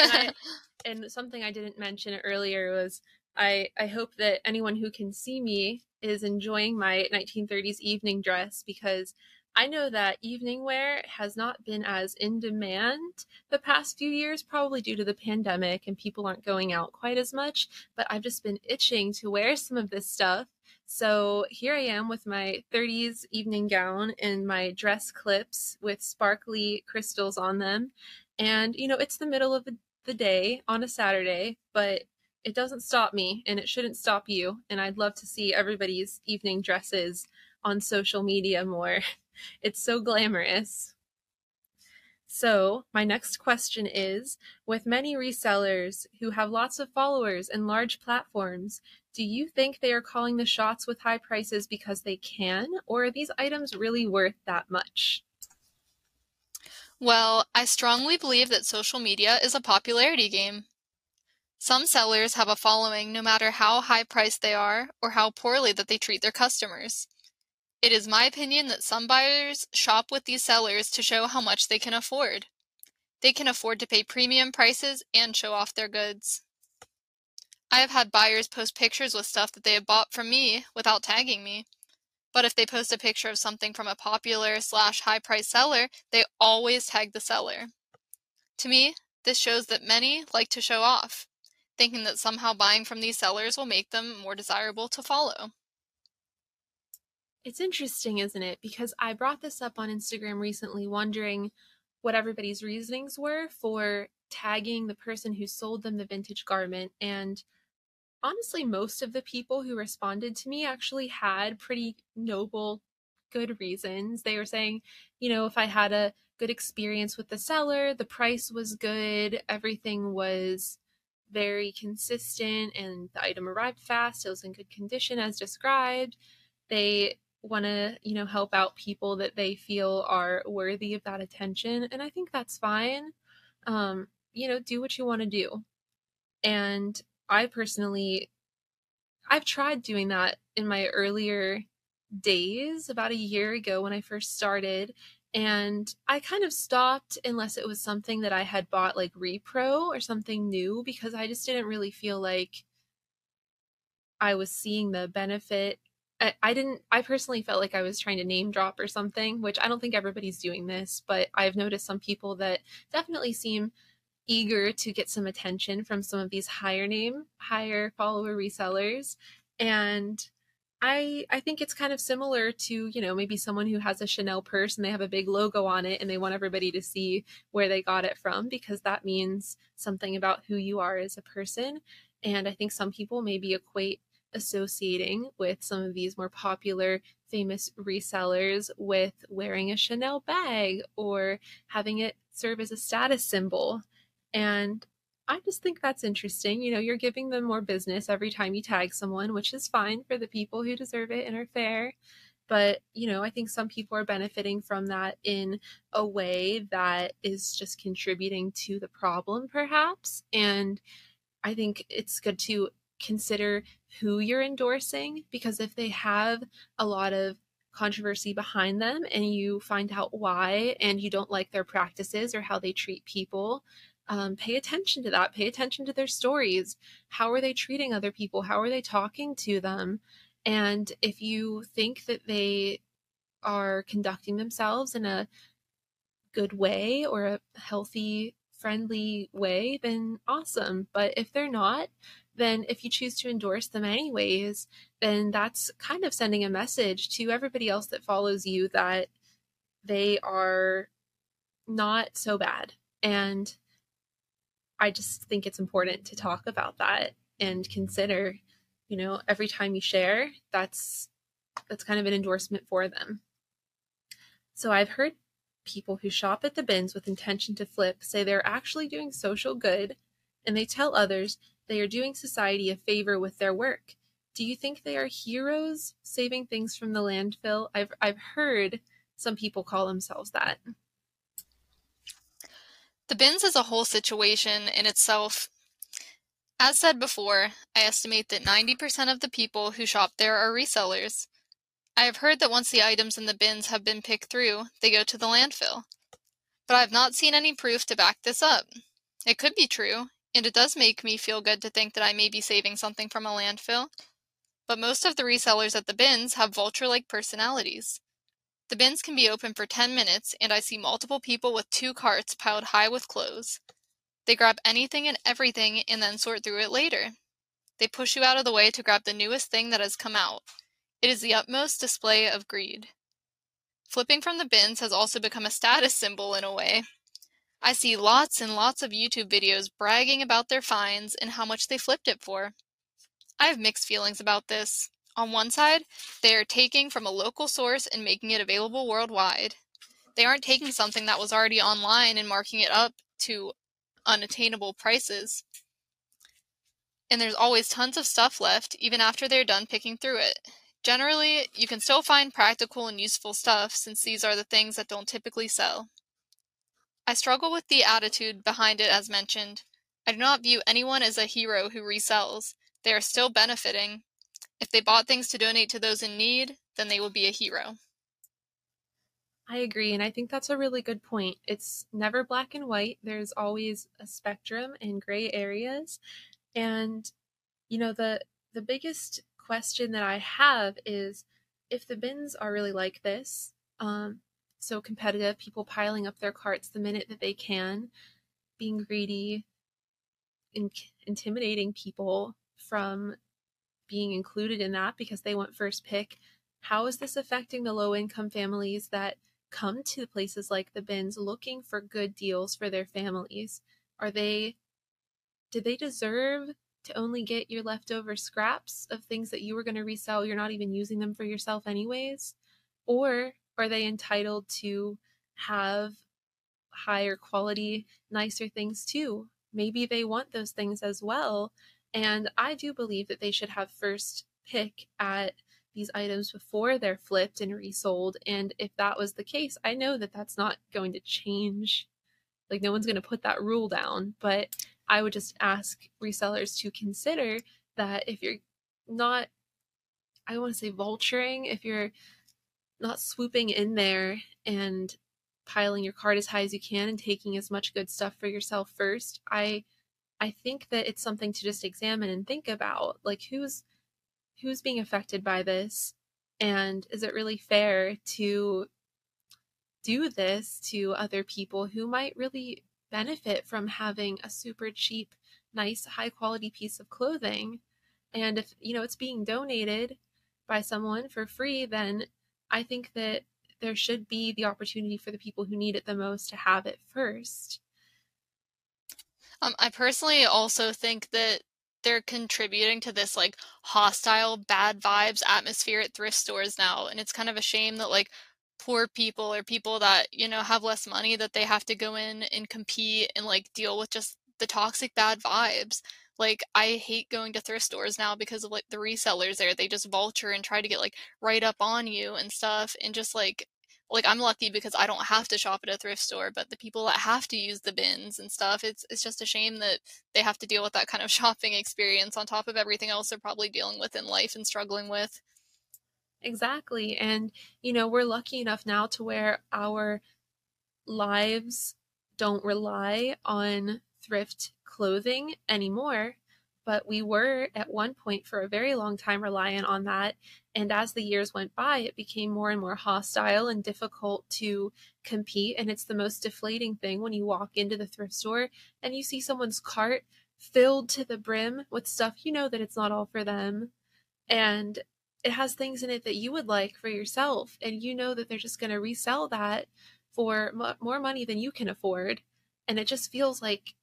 and, I, and something I didn't mention earlier was I, I hope that anyone who can see me is enjoying my 1930s evening dress because I know that evening wear has not been as in demand the past few years, probably due to the pandemic and people aren't going out quite as much, but I've just been itching to wear some of this stuff. So here I am with my 30s evening gown and my dress clips with sparkly crystals on them. And, you know, it's the middle of the day on a Saturday, but it doesn't stop me and it shouldn't stop you. And I'd love to see everybody's evening dresses on social media more. It's so glamorous. So, my next question is With many resellers who have lots of followers and large platforms, do you think they are calling the shots with high prices because they can, or are these items really worth that much? Well, I strongly believe that social media is a popularity game. Some sellers have a following no matter how high priced they are or how poorly that they treat their customers. It is my opinion that some buyers shop with these sellers to show how much they can afford. They can afford to pay premium prices and show off their goods. I have had buyers post pictures with stuff that they have bought from me without tagging me. But if they post a picture of something from a popular slash high price seller, they always tag the seller. To me, this shows that many like to show off, thinking that somehow buying from these sellers will make them more desirable to follow. It's interesting, isn't it? Because I brought this up on Instagram recently, wondering what everybody's reasonings were for tagging the person who sold them the vintage garment. And honestly, most of the people who responded to me actually had pretty noble, good reasons. They were saying, you know, if I had a good experience with the seller, the price was good, everything was very consistent, and the item arrived fast, it was in good condition as described. They want to, you know, help out people that they feel are worthy of that attention. And I think that's fine. Um, you know, do what you want to do. And I personally, I've tried doing that in my earlier days, about a year ago when I first started. And I kind of stopped unless it was something that I had bought like repro or something new because I just didn't really feel like I was seeing the benefit. I, I didn't, I personally felt like I was trying to name drop or something, which I don't think everybody's doing this, but I've noticed some people that definitely seem eager to get some attention from some of these higher name, higher follower resellers. And I I think it's kind of similar to, you know, maybe someone who has a Chanel purse and they have a big logo on it and they want everybody to see where they got it from because that means something about who you are as a person. And I think some people maybe equate associating with some of these more popular famous resellers with wearing a Chanel bag or having it serve as a status symbol. And I just think that's interesting. You know, you're giving them more business every time you tag someone, which is fine for the people who deserve it and are fair. But, you know, I think some people are benefiting from that in a way that is just contributing to the problem, perhaps. And I think it's good to consider who you're endorsing because if they have a lot of controversy behind them and you find out why and you don't like their practices or how they treat people, um, pay attention to that. Pay attention to their stories. How are they treating other people? How are they talking to them? And if you think that they are conducting themselves in a good way or a healthy friendly way then awesome. But if they're not then if you choose to endorse them anyways then that's kind of sending a message to everybody else that follows you that they are not so bad and I just think it's important to talk about that and consider, you know, every time you share, that's that's kind of an endorsement for them. So I've heard people who shop at the bins with intention to flip say they're actually doing social good and they tell others they are doing society a favor with their work. Do you think they are heroes saving things from the landfill? I've I've heard some people call themselves that. The bins is a whole situation in itself. As said before, I estimate that 90% of the people who shop there are resellers. I have heard that once the items in the bins have been picked through, they go to the landfill. But I have not seen any proof to back this up. It could be true, and it does make me feel good to think that I may be saving something from a landfill. But most of the resellers at the bins have vulture like personalities. The bins can be open for 10 minutes, and I see multiple people with two carts piled high with clothes. They grab anything and everything and then sort through it later. They push you out of the way to grab the newest thing that has come out. It is the utmost display of greed. Flipping from the bins has also become a status symbol in a way. I see lots and lots of YouTube videos bragging about their finds and how much they flipped it for. I have mixed feelings about this. On one side, they are taking from a local source and making it available worldwide. They aren't taking something that was already online and marking it up to unattainable prices. And there's always tons of stuff left, even after they're done picking through it. Generally, you can still find practical and useful stuff since these are the things that don't typically sell. I struggle with the attitude behind it as mentioned. I do not view anyone as a hero who resells. They are still benefiting, if they bought things to donate to those in need, then they will be a hero. I agree, and I think that's a really good point. It's never black and white. There's always a spectrum and gray areas. And you know, the the biggest question that I have is if the bins are really like this, um, so competitive, people piling up their carts the minute that they can, being greedy, in- intimidating people from being included in that because they want first pick. How is this affecting the low income families that come to places like the bins looking for good deals for their families? Are they, do they deserve to only get your leftover scraps of things that you were going to resell? You're not even using them for yourself, anyways? Or are they entitled to have higher quality, nicer things too? Maybe they want those things as well and I do believe that they should have first pick at these items before they're flipped and resold. And if that was the case, I know that that's not going to change. Like, no one's going to put that rule down. But I would just ask resellers to consider that if you're not, I want to say vulturing, if you're not swooping in there and piling your cart as high as you can and taking as much good stuff for yourself first. I I think that it's something to just examine and think about like who's who's being affected by this and is it really fair to do this to other people who might really benefit from having a super cheap nice high quality piece of clothing and if you know it's being donated by someone for free then i think that there should be the opportunity for the people who need it the most to have it first um, I personally also think that they're contributing to this like hostile, bad vibes atmosphere at thrift stores now. And it's kind of a shame that like poor people or people that, you know, have less money that they have to go in and compete and like deal with just the toxic bad vibes. Like I hate going to thrift stores now because of like the resellers there. They just vulture and try to get like right up on you and stuff and just like like I'm lucky because I don't have to shop at a thrift store, but the people that have to use the bins and stuff, it's it's just a shame that they have to deal with that kind of shopping experience on top of everything else they're probably dealing with in life and struggling with. Exactly. And you know, we're lucky enough now to where our lives don't rely on thrift clothing anymore but we were at one point for a very long time reliant on that. And as the years went by, it became more and more hostile and difficult to compete. And it's the most deflating thing when you walk into the thrift store and you see someone's cart filled to the brim with stuff you know that it's not all for them. And it has things in it that you would like for yourself. And you know that they're just going to resell that for more money than you can afford. And it just feels like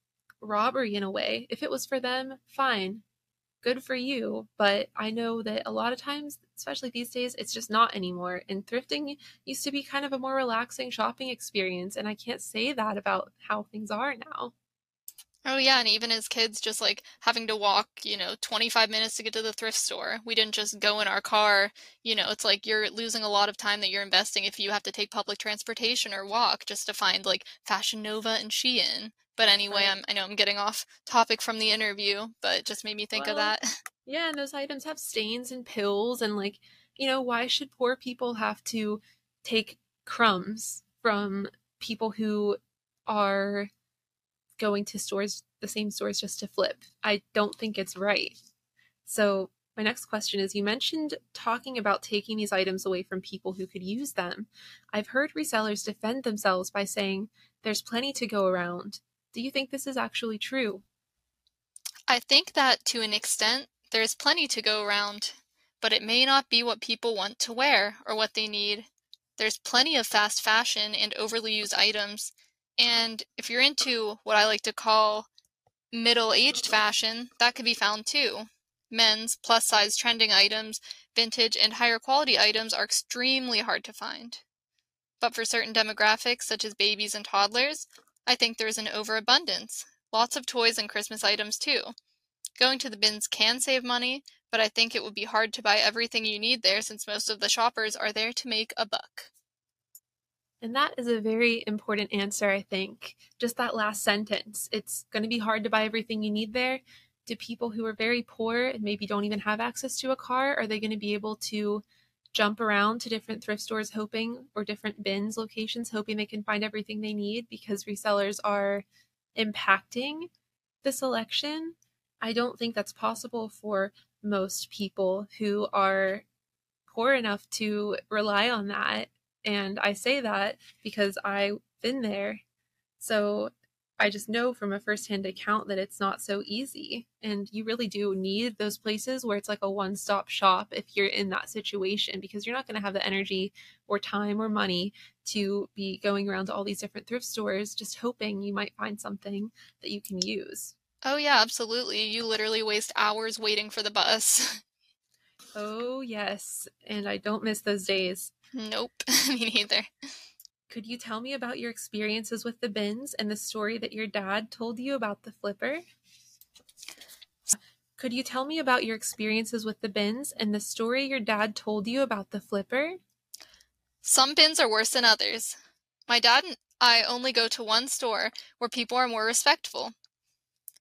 robbery in a way. If it was for them, fine. Good for you. But I know that a lot of times, especially these days, it's just not anymore. And thrifting used to be kind of a more relaxing shopping experience. And I can't say that about how things are now. Oh yeah, and even as kids just like having to walk, you know, 25 minutes to get to the thrift store. We didn't just go in our car. You know, it's like you're losing a lot of time that you're investing if you have to take public transportation or walk just to find like Fashion Nova and Shein. But anyway, right. I know I'm getting off topic from the interview, but it just made me think well, of that. Yeah, and those items have stains and pills, and like, you know, why should poor people have to take crumbs from people who are going to stores, the same stores, just to flip? I don't think it's right. So, my next question is You mentioned talking about taking these items away from people who could use them. I've heard resellers defend themselves by saying, There's plenty to go around. Do you think this is actually true? I think that to an extent, there's plenty to go around, but it may not be what people want to wear or what they need. There's plenty of fast fashion and overly used items, and if you're into what I like to call middle aged fashion, that could be found too. Men's plus size trending items, vintage, and higher quality items are extremely hard to find. But for certain demographics, such as babies and toddlers, I think there's an overabundance. Lots of toys and Christmas items, too. Going to the bins can save money, but I think it would be hard to buy everything you need there since most of the shoppers are there to make a buck. And that is a very important answer, I think. Just that last sentence. It's going to be hard to buy everything you need there. Do people who are very poor and maybe don't even have access to a car, are they going to be able to jump around to different thrift stores hoping or different bins locations hoping they can find everything they need because resellers are impacting the selection. I don't think that's possible for most people who are poor enough to rely on that. And I say that because I've been there. So I just know from a firsthand account that it's not so easy. And you really do need those places where it's like a one stop shop if you're in that situation because you're not going to have the energy or time or money to be going around to all these different thrift stores just hoping you might find something that you can use. Oh, yeah, absolutely. You literally waste hours waiting for the bus. oh, yes. And I don't miss those days. Nope, me neither. Could you tell me about your experiences with the bins and the story that your dad told you about the flipper? Could you tell me about your experiences with the bins and the story your dad told you about the flipper? Some bins are worse than others. My dad and I only go to one store where people are more respectful.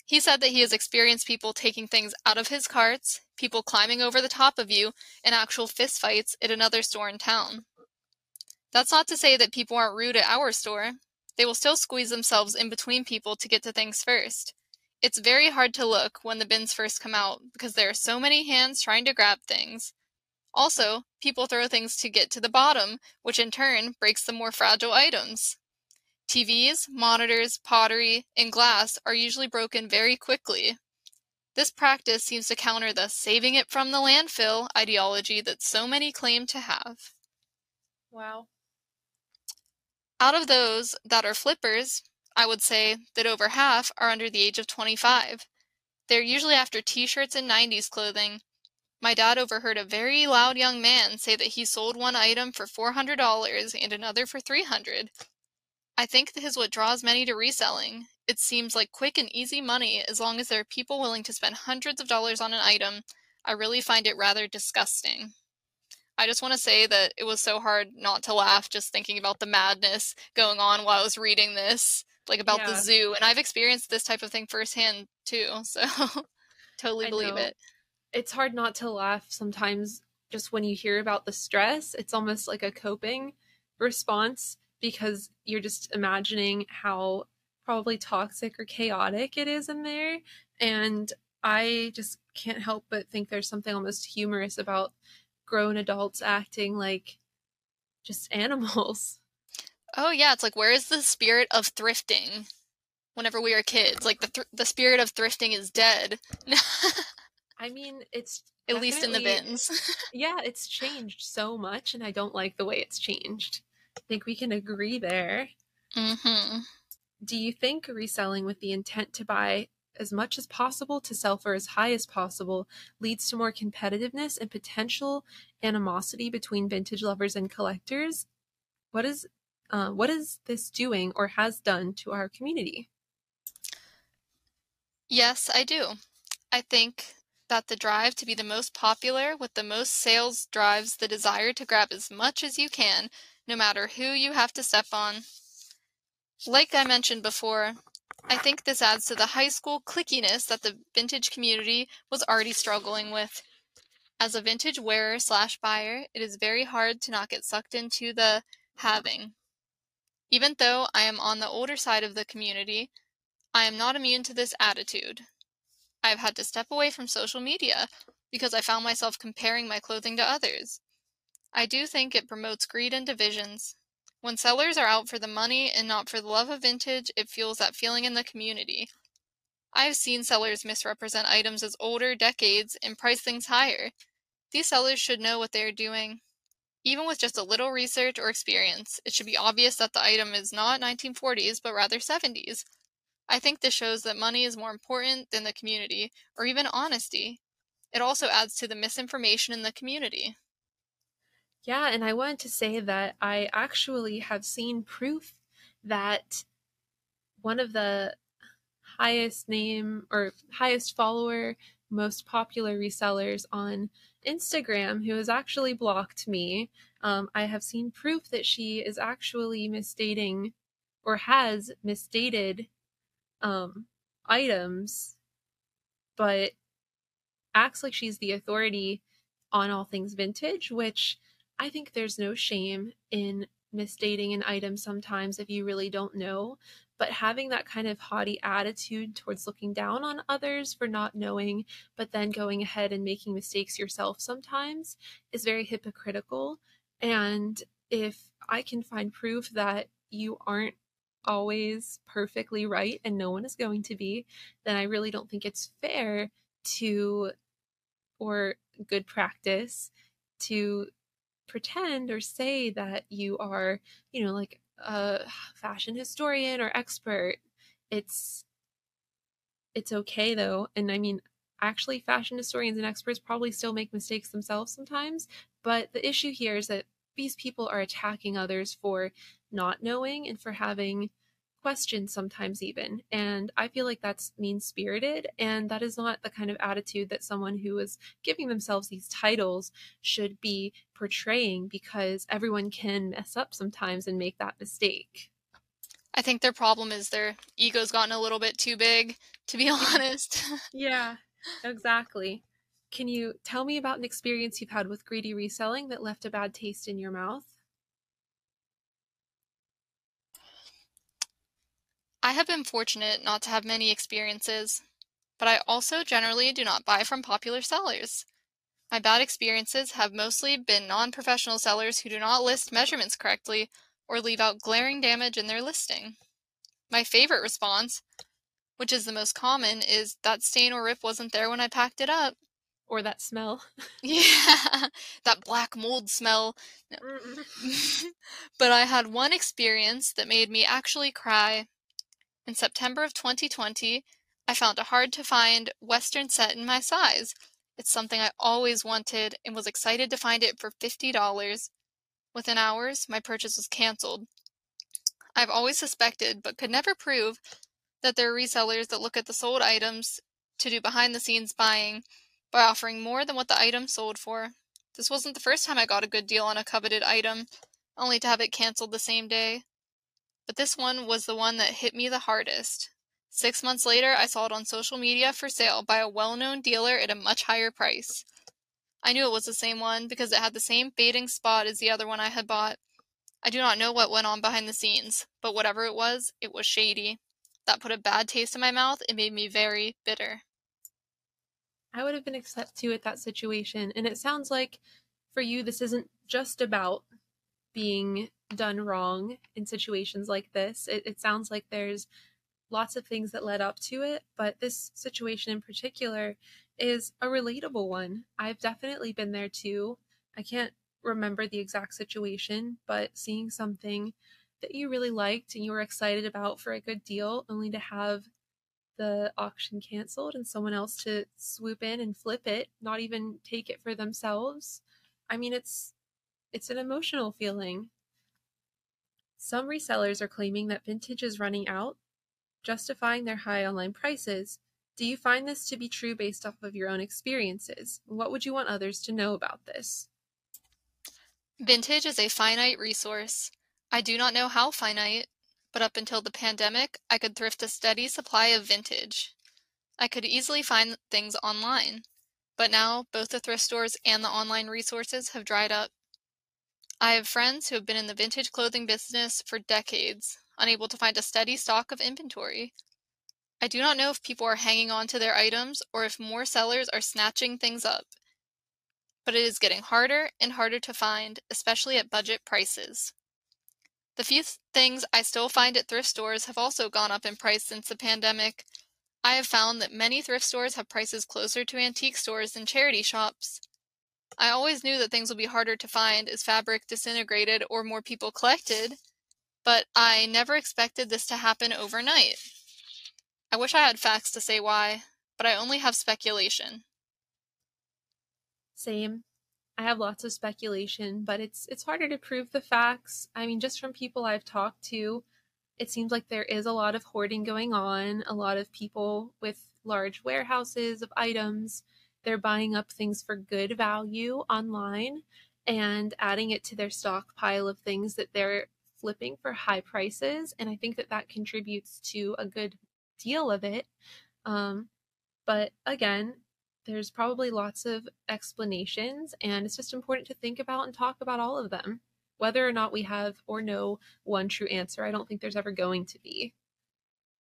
He said that he has experienced people taking things out of his carts, people climbing over the top of you, and actual fistfights at another store in town. That's not to say that people aren't rude at our store. They will still squeeze themselves in between people to get to things first. It's very hard to look when the bins first come out because there are so many hands trying to grab things. Also, people throw things to get to the bottom, which in turn breaks the more fragile items. TVs, monitors, pottery, and glass are usually broken very quickly. This practice seems to counter the saving it from the landfill ideology that so many claim to have. Wow. Out of those that are flippers, I would say that over half are under the age of 25. They're usually after t shirts and 90s clothing. My dad overheard a very loud young man say that he sold one item for $400 and another for 300 I think this is what draws many to reselling. It seems like quick and easy money as long as there are people willing to spend hundreds of dollars on an item. I really find it rather disgusting. I just want to say that it was so hard not to laugh just thinking about the madness going on while I was reading this like about yeah. the zoo and i've experienced this type of thing firsthand too so totally believe it it's hard not to laugh sometimes just when you hear about the stress it's almost like a coping response because you're just imagining how probably toxic or chaotic it is in there and i just can't help but think there's something almost humorous about grown adults acting like just animals Oh yeah, it's like where is the spirit of thrifting? Whenever we were kids, like the th- the spirit of thrifting is dead. I mean, it's at least in the bins. yeah, it's changed so much, and I don't like the way it's changed. I think we can agree there. Mm-hmm. Do you think reselling with the intent to buy as much as possible to sell for as high as possible leads to more competitiveness and potential animosity between vintage lovers and collectors? What is uh, what is this doing or has done to our community? Yes, I do. I think that the drive to be the most popular with the most sales drives the desire to grab as much as you can, no matter who you have to step on. Like I mentioned before, I think this adds to the high school cliquiness that the vintage community was already struggling with. As a vintage wearer slash buyer, it is very hard to not get sucked into the having. Even though I am on the older side of the community, I am not immune to this attitude. I have had to step away from social media because I found myself comparing my clothing to others. I do think it promotes greed and divisions. When sellers are out for the money and not for the love of vintage, it fuels that feeling in the community. I have seen sellers misrepresent items as older decades and price things higher. These sellers should know what they are doing. Even with just a little research or experience, it should be obvious that the item is not 1940s but rather 70s. I think this shows that money is more important than the community, or even honesty. It also adds to the misinformation in the community. Yeah, and I wanted to say that I actually have seen proof that one of the highest name or highest follower, most popular resellers on Instagram who has actually blocked me. Um, I have seen proof that she is actually misstating or has misstated um, items, but acts like she's the authority on all things vintage, which I think there's no shame in misstating an item sometimes if you really don't know but having that kind of haughty attitude towards looking down on others for not knowing, but then going ahead and making mistakes yourself sometimes is very hypocritical. And if I can find proof that you aren't always perfectly right and no one is going to be, then I really don't think it's fair to or good practice to pretend or say that you are, you know, like a fashion historian or expert. It's it's okay though. And I mean, actually fashion historians and experts probably still make mistakes themselves sometimes, but the issue here is that these people are attacking others for not knowing and for having questions sometimes even and i feel like that's mean spirited and that is not the kind of attitude that someone who is giving themselves these titles should be portraying because everyone can mess up sometimes and make that mistake. I think their problem is their ego's gotten a little bit too big to be honest. Yeah exactly. Can you tell me about an experience you've had with greedy reselling that left a bad taste in your mouth I have been fortunate not to have many experiences, but I also generally do not buy from popular sellers. My bad experiences have mostly been non professional sellers who do not list measurements correctly or leave out glaring damage in their listing. My favorite response, which is the most common, is that stain or rip wasn't there when I packed it up. Or that smell. Yeah, that black mold smell. but I had one experience that made me actually cry. In September of 2020, I found a hard to find Western set in my size. It's something I always wanted and was excited to find it for $50. Within hours, my purchase was canceled. I've always suspected, but could never prove, that there are resellers that look at the sold items to do behind the scenes buying by offering more than what the item sold for. This wasn't the first time I got a good deal on a coveted item, only to have it canceled the same day. But this one was the one that hit me the hardest. Six months later, I saw it on social media for sale by a well known dealer at a much higher price. I knew it was the same one because it had the same fading spot as the other one I had bought. I do not know what went on behind the scenes, but whatever it was, it was shady. That put a bad taste in my mouth and made me very bitter. I would have been upset too at that situation. And it sounds like for you, this isn't just about being done wrong in situations like this. It, it sounds like there's lots of things that led up to it, but this situation in particular is a relatable one. I've definitely been there too. I can't remember the exact situation, but seeing something that you really liked and you were excited about for a good deal, only to have the auction canceled and someone else to swoop in and flip it, not even take it for themselves. I mean, it's it's an emotional feeling. Some resellers are claiming that vintage is running out, justifying their high online prices. Do you find this to be true based off of your own experiences? What would you want others to know about this? Vintage is a finite resource. I do not know how finite, but up until the pandemic, I could thrift a steady supply of vintage. I could easily find things online, but now both the thrift stores and the online resources have dried up. I have friends who have been in the vintage clothing business for decades, unable to find a steady stock of inventory. I do not know if people are hanging on to their items or if more sellers are snatching things up. But it is getting harder and harder to find, especially at budget prices. The few things I still find at thrift stores have also gone up in price since the pandemic. I have found that many thrift stores have prices closer to antique stores than charity shops. I always knew that things would be harder to find as fabric disintegrated or more people collected, but I never expected this to happen overnight. I wish I had facts to say why, but I only have speculation. Same. I have lots of speculation, but it's it's harder to prove the facts. I mean, just from people I've talked to, it seems like there is a lot of hoarding going on, a lot of people with large warehouses of items they're buying up things for good value online and adding it to their stockpile of things that they're flipping for high prices. And I think that that contributes to a good deal of it. Um, but again, there's probably lots of explanations, and it's just important to think about and talk about all of them. Whether or not we have or know one true answer, I don't think there's ever going to be.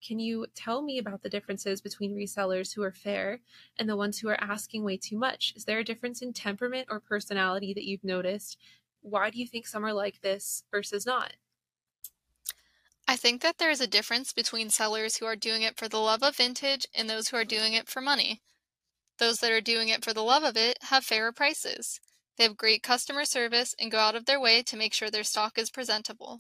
Can you tell me about the differences between resellers who are fair and the ones who are asking way too much? Is there a difference in temperament or personality that you've noticed? Why do you think some are like this versus not? I think that there is a difference between sellers who are doing it for the love of vintage and those who are doing it for money. Those that are doing it for the love of it have fairer prices. They have great customer service and go out of their way to make sure their stock is presentable.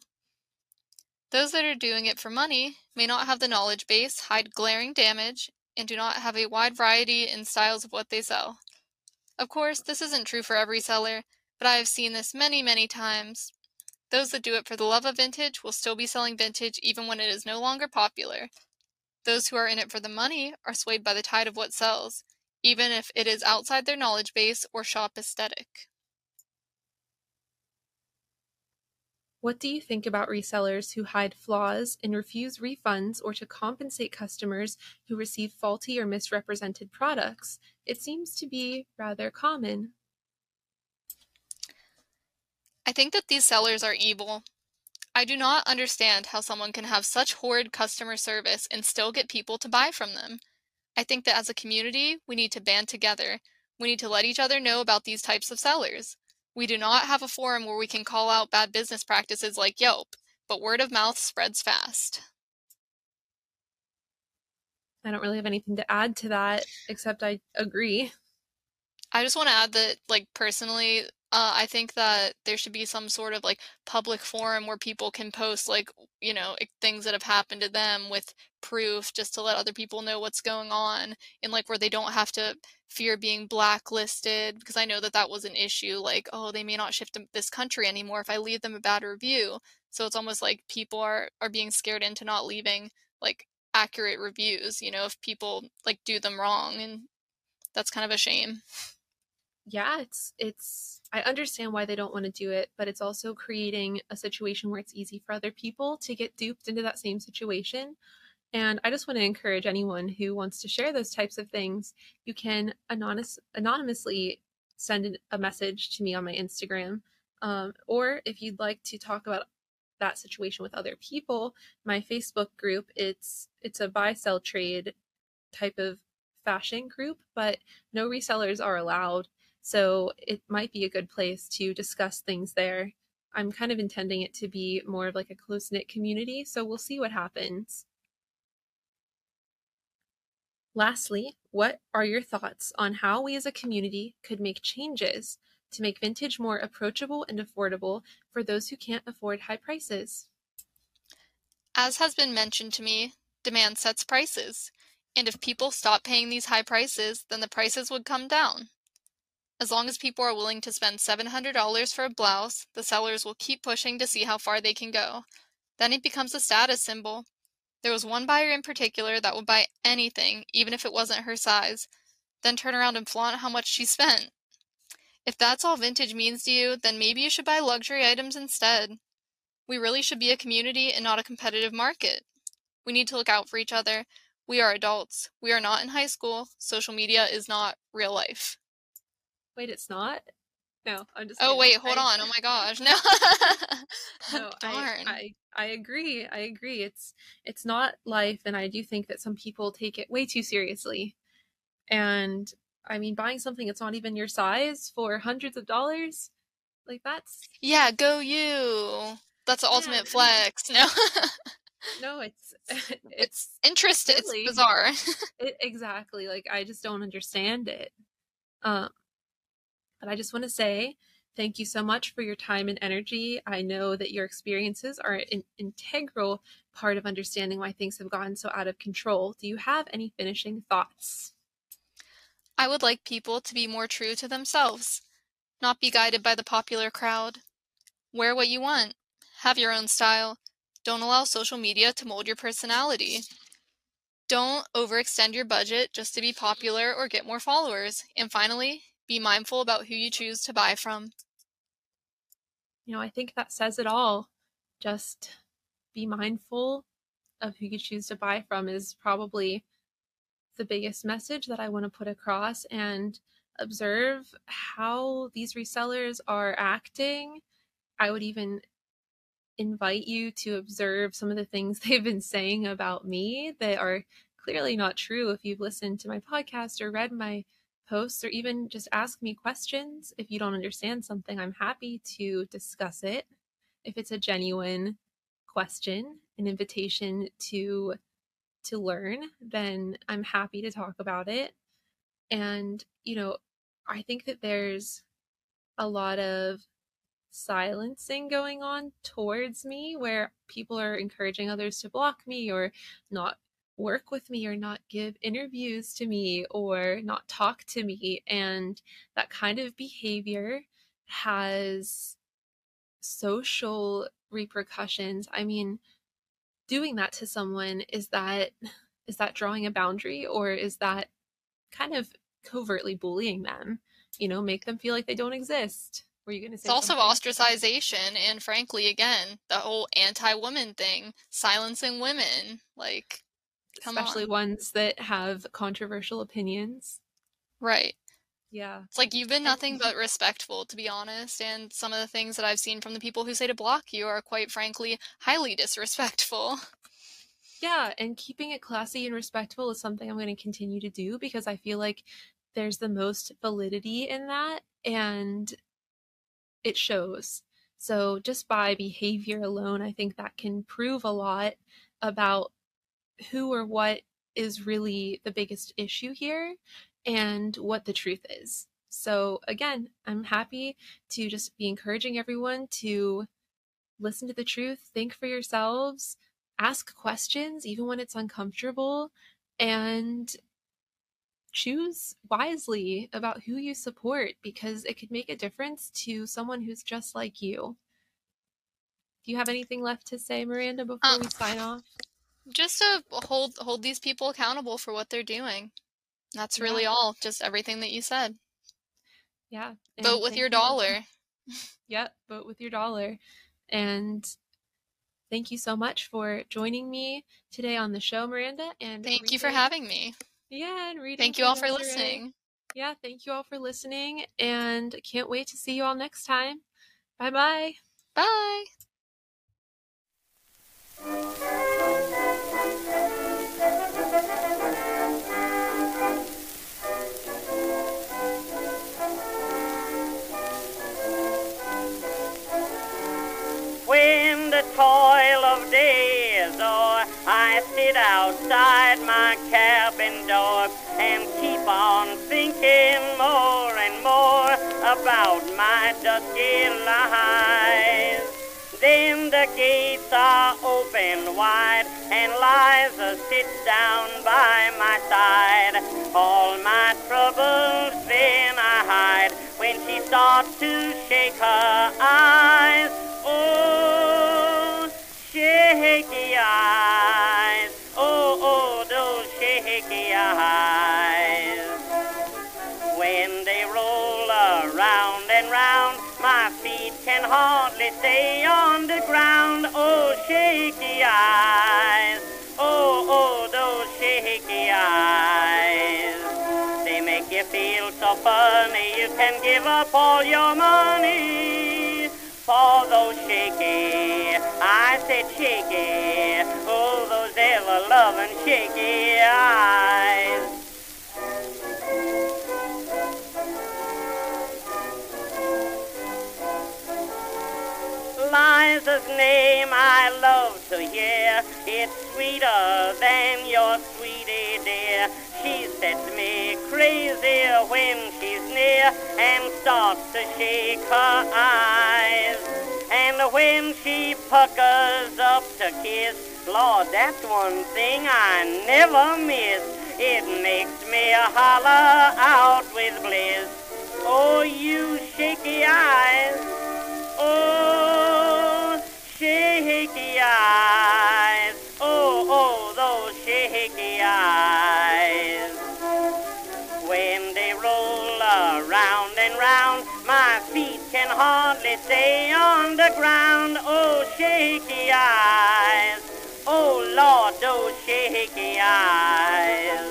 Those that are doing it for money may not have the knowledge base, hide glaring damage, and do not have a wide variety in styles of what they sell. Of course, this isn't true for every seller, but I have seen this many, many times. Those that do it for the love of vintage will still be selling vintage even when it is no longer popular. Those who are in it for the money are swayed by the tide of what sells, even if it is outside their knowledge base or shop aesthetic. What do you think about resellers who hide flaws and refuse refunds or to compensate customers who receive faulty or misrepresented products? It seems to be rather common. I think that these sellers are evil. I do not understand how someone can have such horrid customer service and still get people to buy from them. I think that as a community, we need to band together. We need to let each other know about these types of sellers. We do not have a forum where we can call out bad business practices like Yelp, but word of mouth spreads fast. I don't really have anything to add to that except I agree. I just want to add that, like, personally, uh, I think that there should be some sort of like public forum where people can post like you know things that have happened to them with proof just to let other people know what's going on and like where they don't have to fear being blacklisted because I know that that was an issue like oh they may not shift to this country anymore if I leave them a bad review. So it's almost like people are are being scared into not leaving like accurate reviews you know if people like do them wrong and that's kind of a shame yeah, it's it's I understand why they don't want to do it, but it's also creating a situation where it's easy for other people to get duped into that same situation. And I just want to encourage anyone who wants to share those types of things, you can anonymous, anonymously send a message to me on my Instagram. Um, or if you'd like to talk about that situation with other people, my Facebook group, it's it's a buy sell trade type of fashion group, but no resellers are allowed. So it might be a good place to discuss things there. I'm kind of intending it to be more of like a close knit community, so we'll see what happens. Lastly, what are your thoughts on how we as a community could make changes to make vintage more approachable and affordable for those who can't afford high prices? As has been mentioned to me, demand sets prices. And if people stop paying these high prices, then the prices would come down. As long as people are willing to spend $700 for a blouse, the sellers will keep pushing to see how far they can go. Then it becomes a status symbol. There was one buyer in particular that would buy anything, even if it wasn't her size, then turn around and flaunt how much she spent. If that's all vintage means to you, then maybe you should buy luxury items instead. We really should be a community and not a competitive market. We need to look out for each other. We are adults. We are not in high school. Social media is not real life. Wait, it's not? No, I'm just. Oh wait, hold I, on. Oh my gosh, no. no, Darn. I, I I agree. I agree. It's it's not life, and I do think that some people take it way too seriously. And I mean, buying something that's not even your size for hundreds of dollars, like that's yeah, go you. That's the Yeah. ultimate flex. No. no, it's it's it's interesting. It's bizarre. it, exactly like I just don't understand it. Um, but I just want to say thank you so much for your time and energy. I know that your experiences are an integral part of understanding why things have gotten so out of control. Do you have any finishing thoughts? I would like people to be more true to themselves, not be guided by the popular crowd. Wear what you want. Have your own style. Don't allow social media to mold your personality. Don't overextend your budget just to be popular or get more followers. And finally, be mindful about who you choose to buy from. You know, I think that says it all. Just be mindful of who you choose to buy from is probably the biggest message that I want to put across and observe how these resellers are acting. I would even invite you to observe some of the things they've been saying about me that are clearly not true if you've listened to my podcast or read my posts or even just ask me questions. If you don't understand something, I'm happy to discuss it. If it's a genuine question, an invitation to to learn, then I'm happy to talk about it. And, you know, I think that there's a lot of silencing going on towards me where people are encouraging others to block me or not work with me or not give interviews to me or not talk to me. And that kind of behavior has social repercussions. I mean, doing that to someone is that is that drawing a boundary or is that kind of covertly bullying them? You know, make them feel like they don't exist. Were you going to say It's also something? ostracization, and frankly, again, the whole anti woman thing, silencing women. Like, come especially on. ones that have controversial opinions. Right. Yeah. It's like you've been nothing but respectful, to be honest, and some of the things that I've seen from the people who say to block you are quite frankly highly disrespectful. Yeah, and keeping it classy and respectful is something I'm going to continue to do because I feel like there's the most validity in that and it shows. So just by behavior alone, I think that can prove a lot about who or what is really the biggest issue here and what the truth is. So again, I'm happy to just be encouraging everyone to listen to the truth, think for yourselves, ask questions even when it's uncomfortable and choose wisely about who you support because it could make a difference to someone who's just like you. Do you have anything left to say, Miranda, before Um, we sign off? Just to hold hold these people accountable for what they're doing. That's really Yeah. all. Just everything that you said. Yeah. Vote with your you. dollar. Yep, vote with your dollar. And thank you so much for joining me today on the show, Miranda. And Thank you for having me. Yeah, and reading. Thank you all for listening. Yeah, thank you all for listening, and can't wait to see you all next time. Bye bye bye. When the toil of day is o'er, oh, I sit outside my cabin door and keep on thinking more and more about my dusky lies. The gates are open wide and Liza sits down by my side. All my troubles then I hide when she starts to shake her eyes. Oh, shaky eyes. Can hardly stay on the ground. Oh, shaky eyes. Oh, oh, those shaky eyes. They make you feel so funny, you can give up all your money. For those shaky, I said shaky. Oh, those ever loving shaky eyes. Liza's name I love to hear. It's sweeter than your sweetie dear. She sets me crazy when she's near and starts to shake her eyes. And when she puckers up to kiss, Lord, that's one thing I never miss. It makes me holler out with bliss. Oh, you shaky eyes. Oh, shaky eyes. Oh, oh, those shaky eyes. When they roll around and round, my feet can hardly stay on the ground. Oh, shaky eyes. Oh, Lord, those shaky eyes.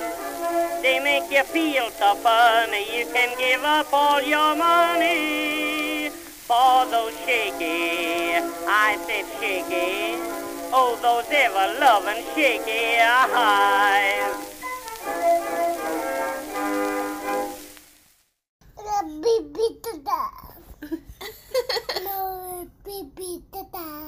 They make you feel so funny, you can give up all your money. For those shaky, I said shaky. Oh, those ever-loving shaky eyes. Baby, baby, baby, baby.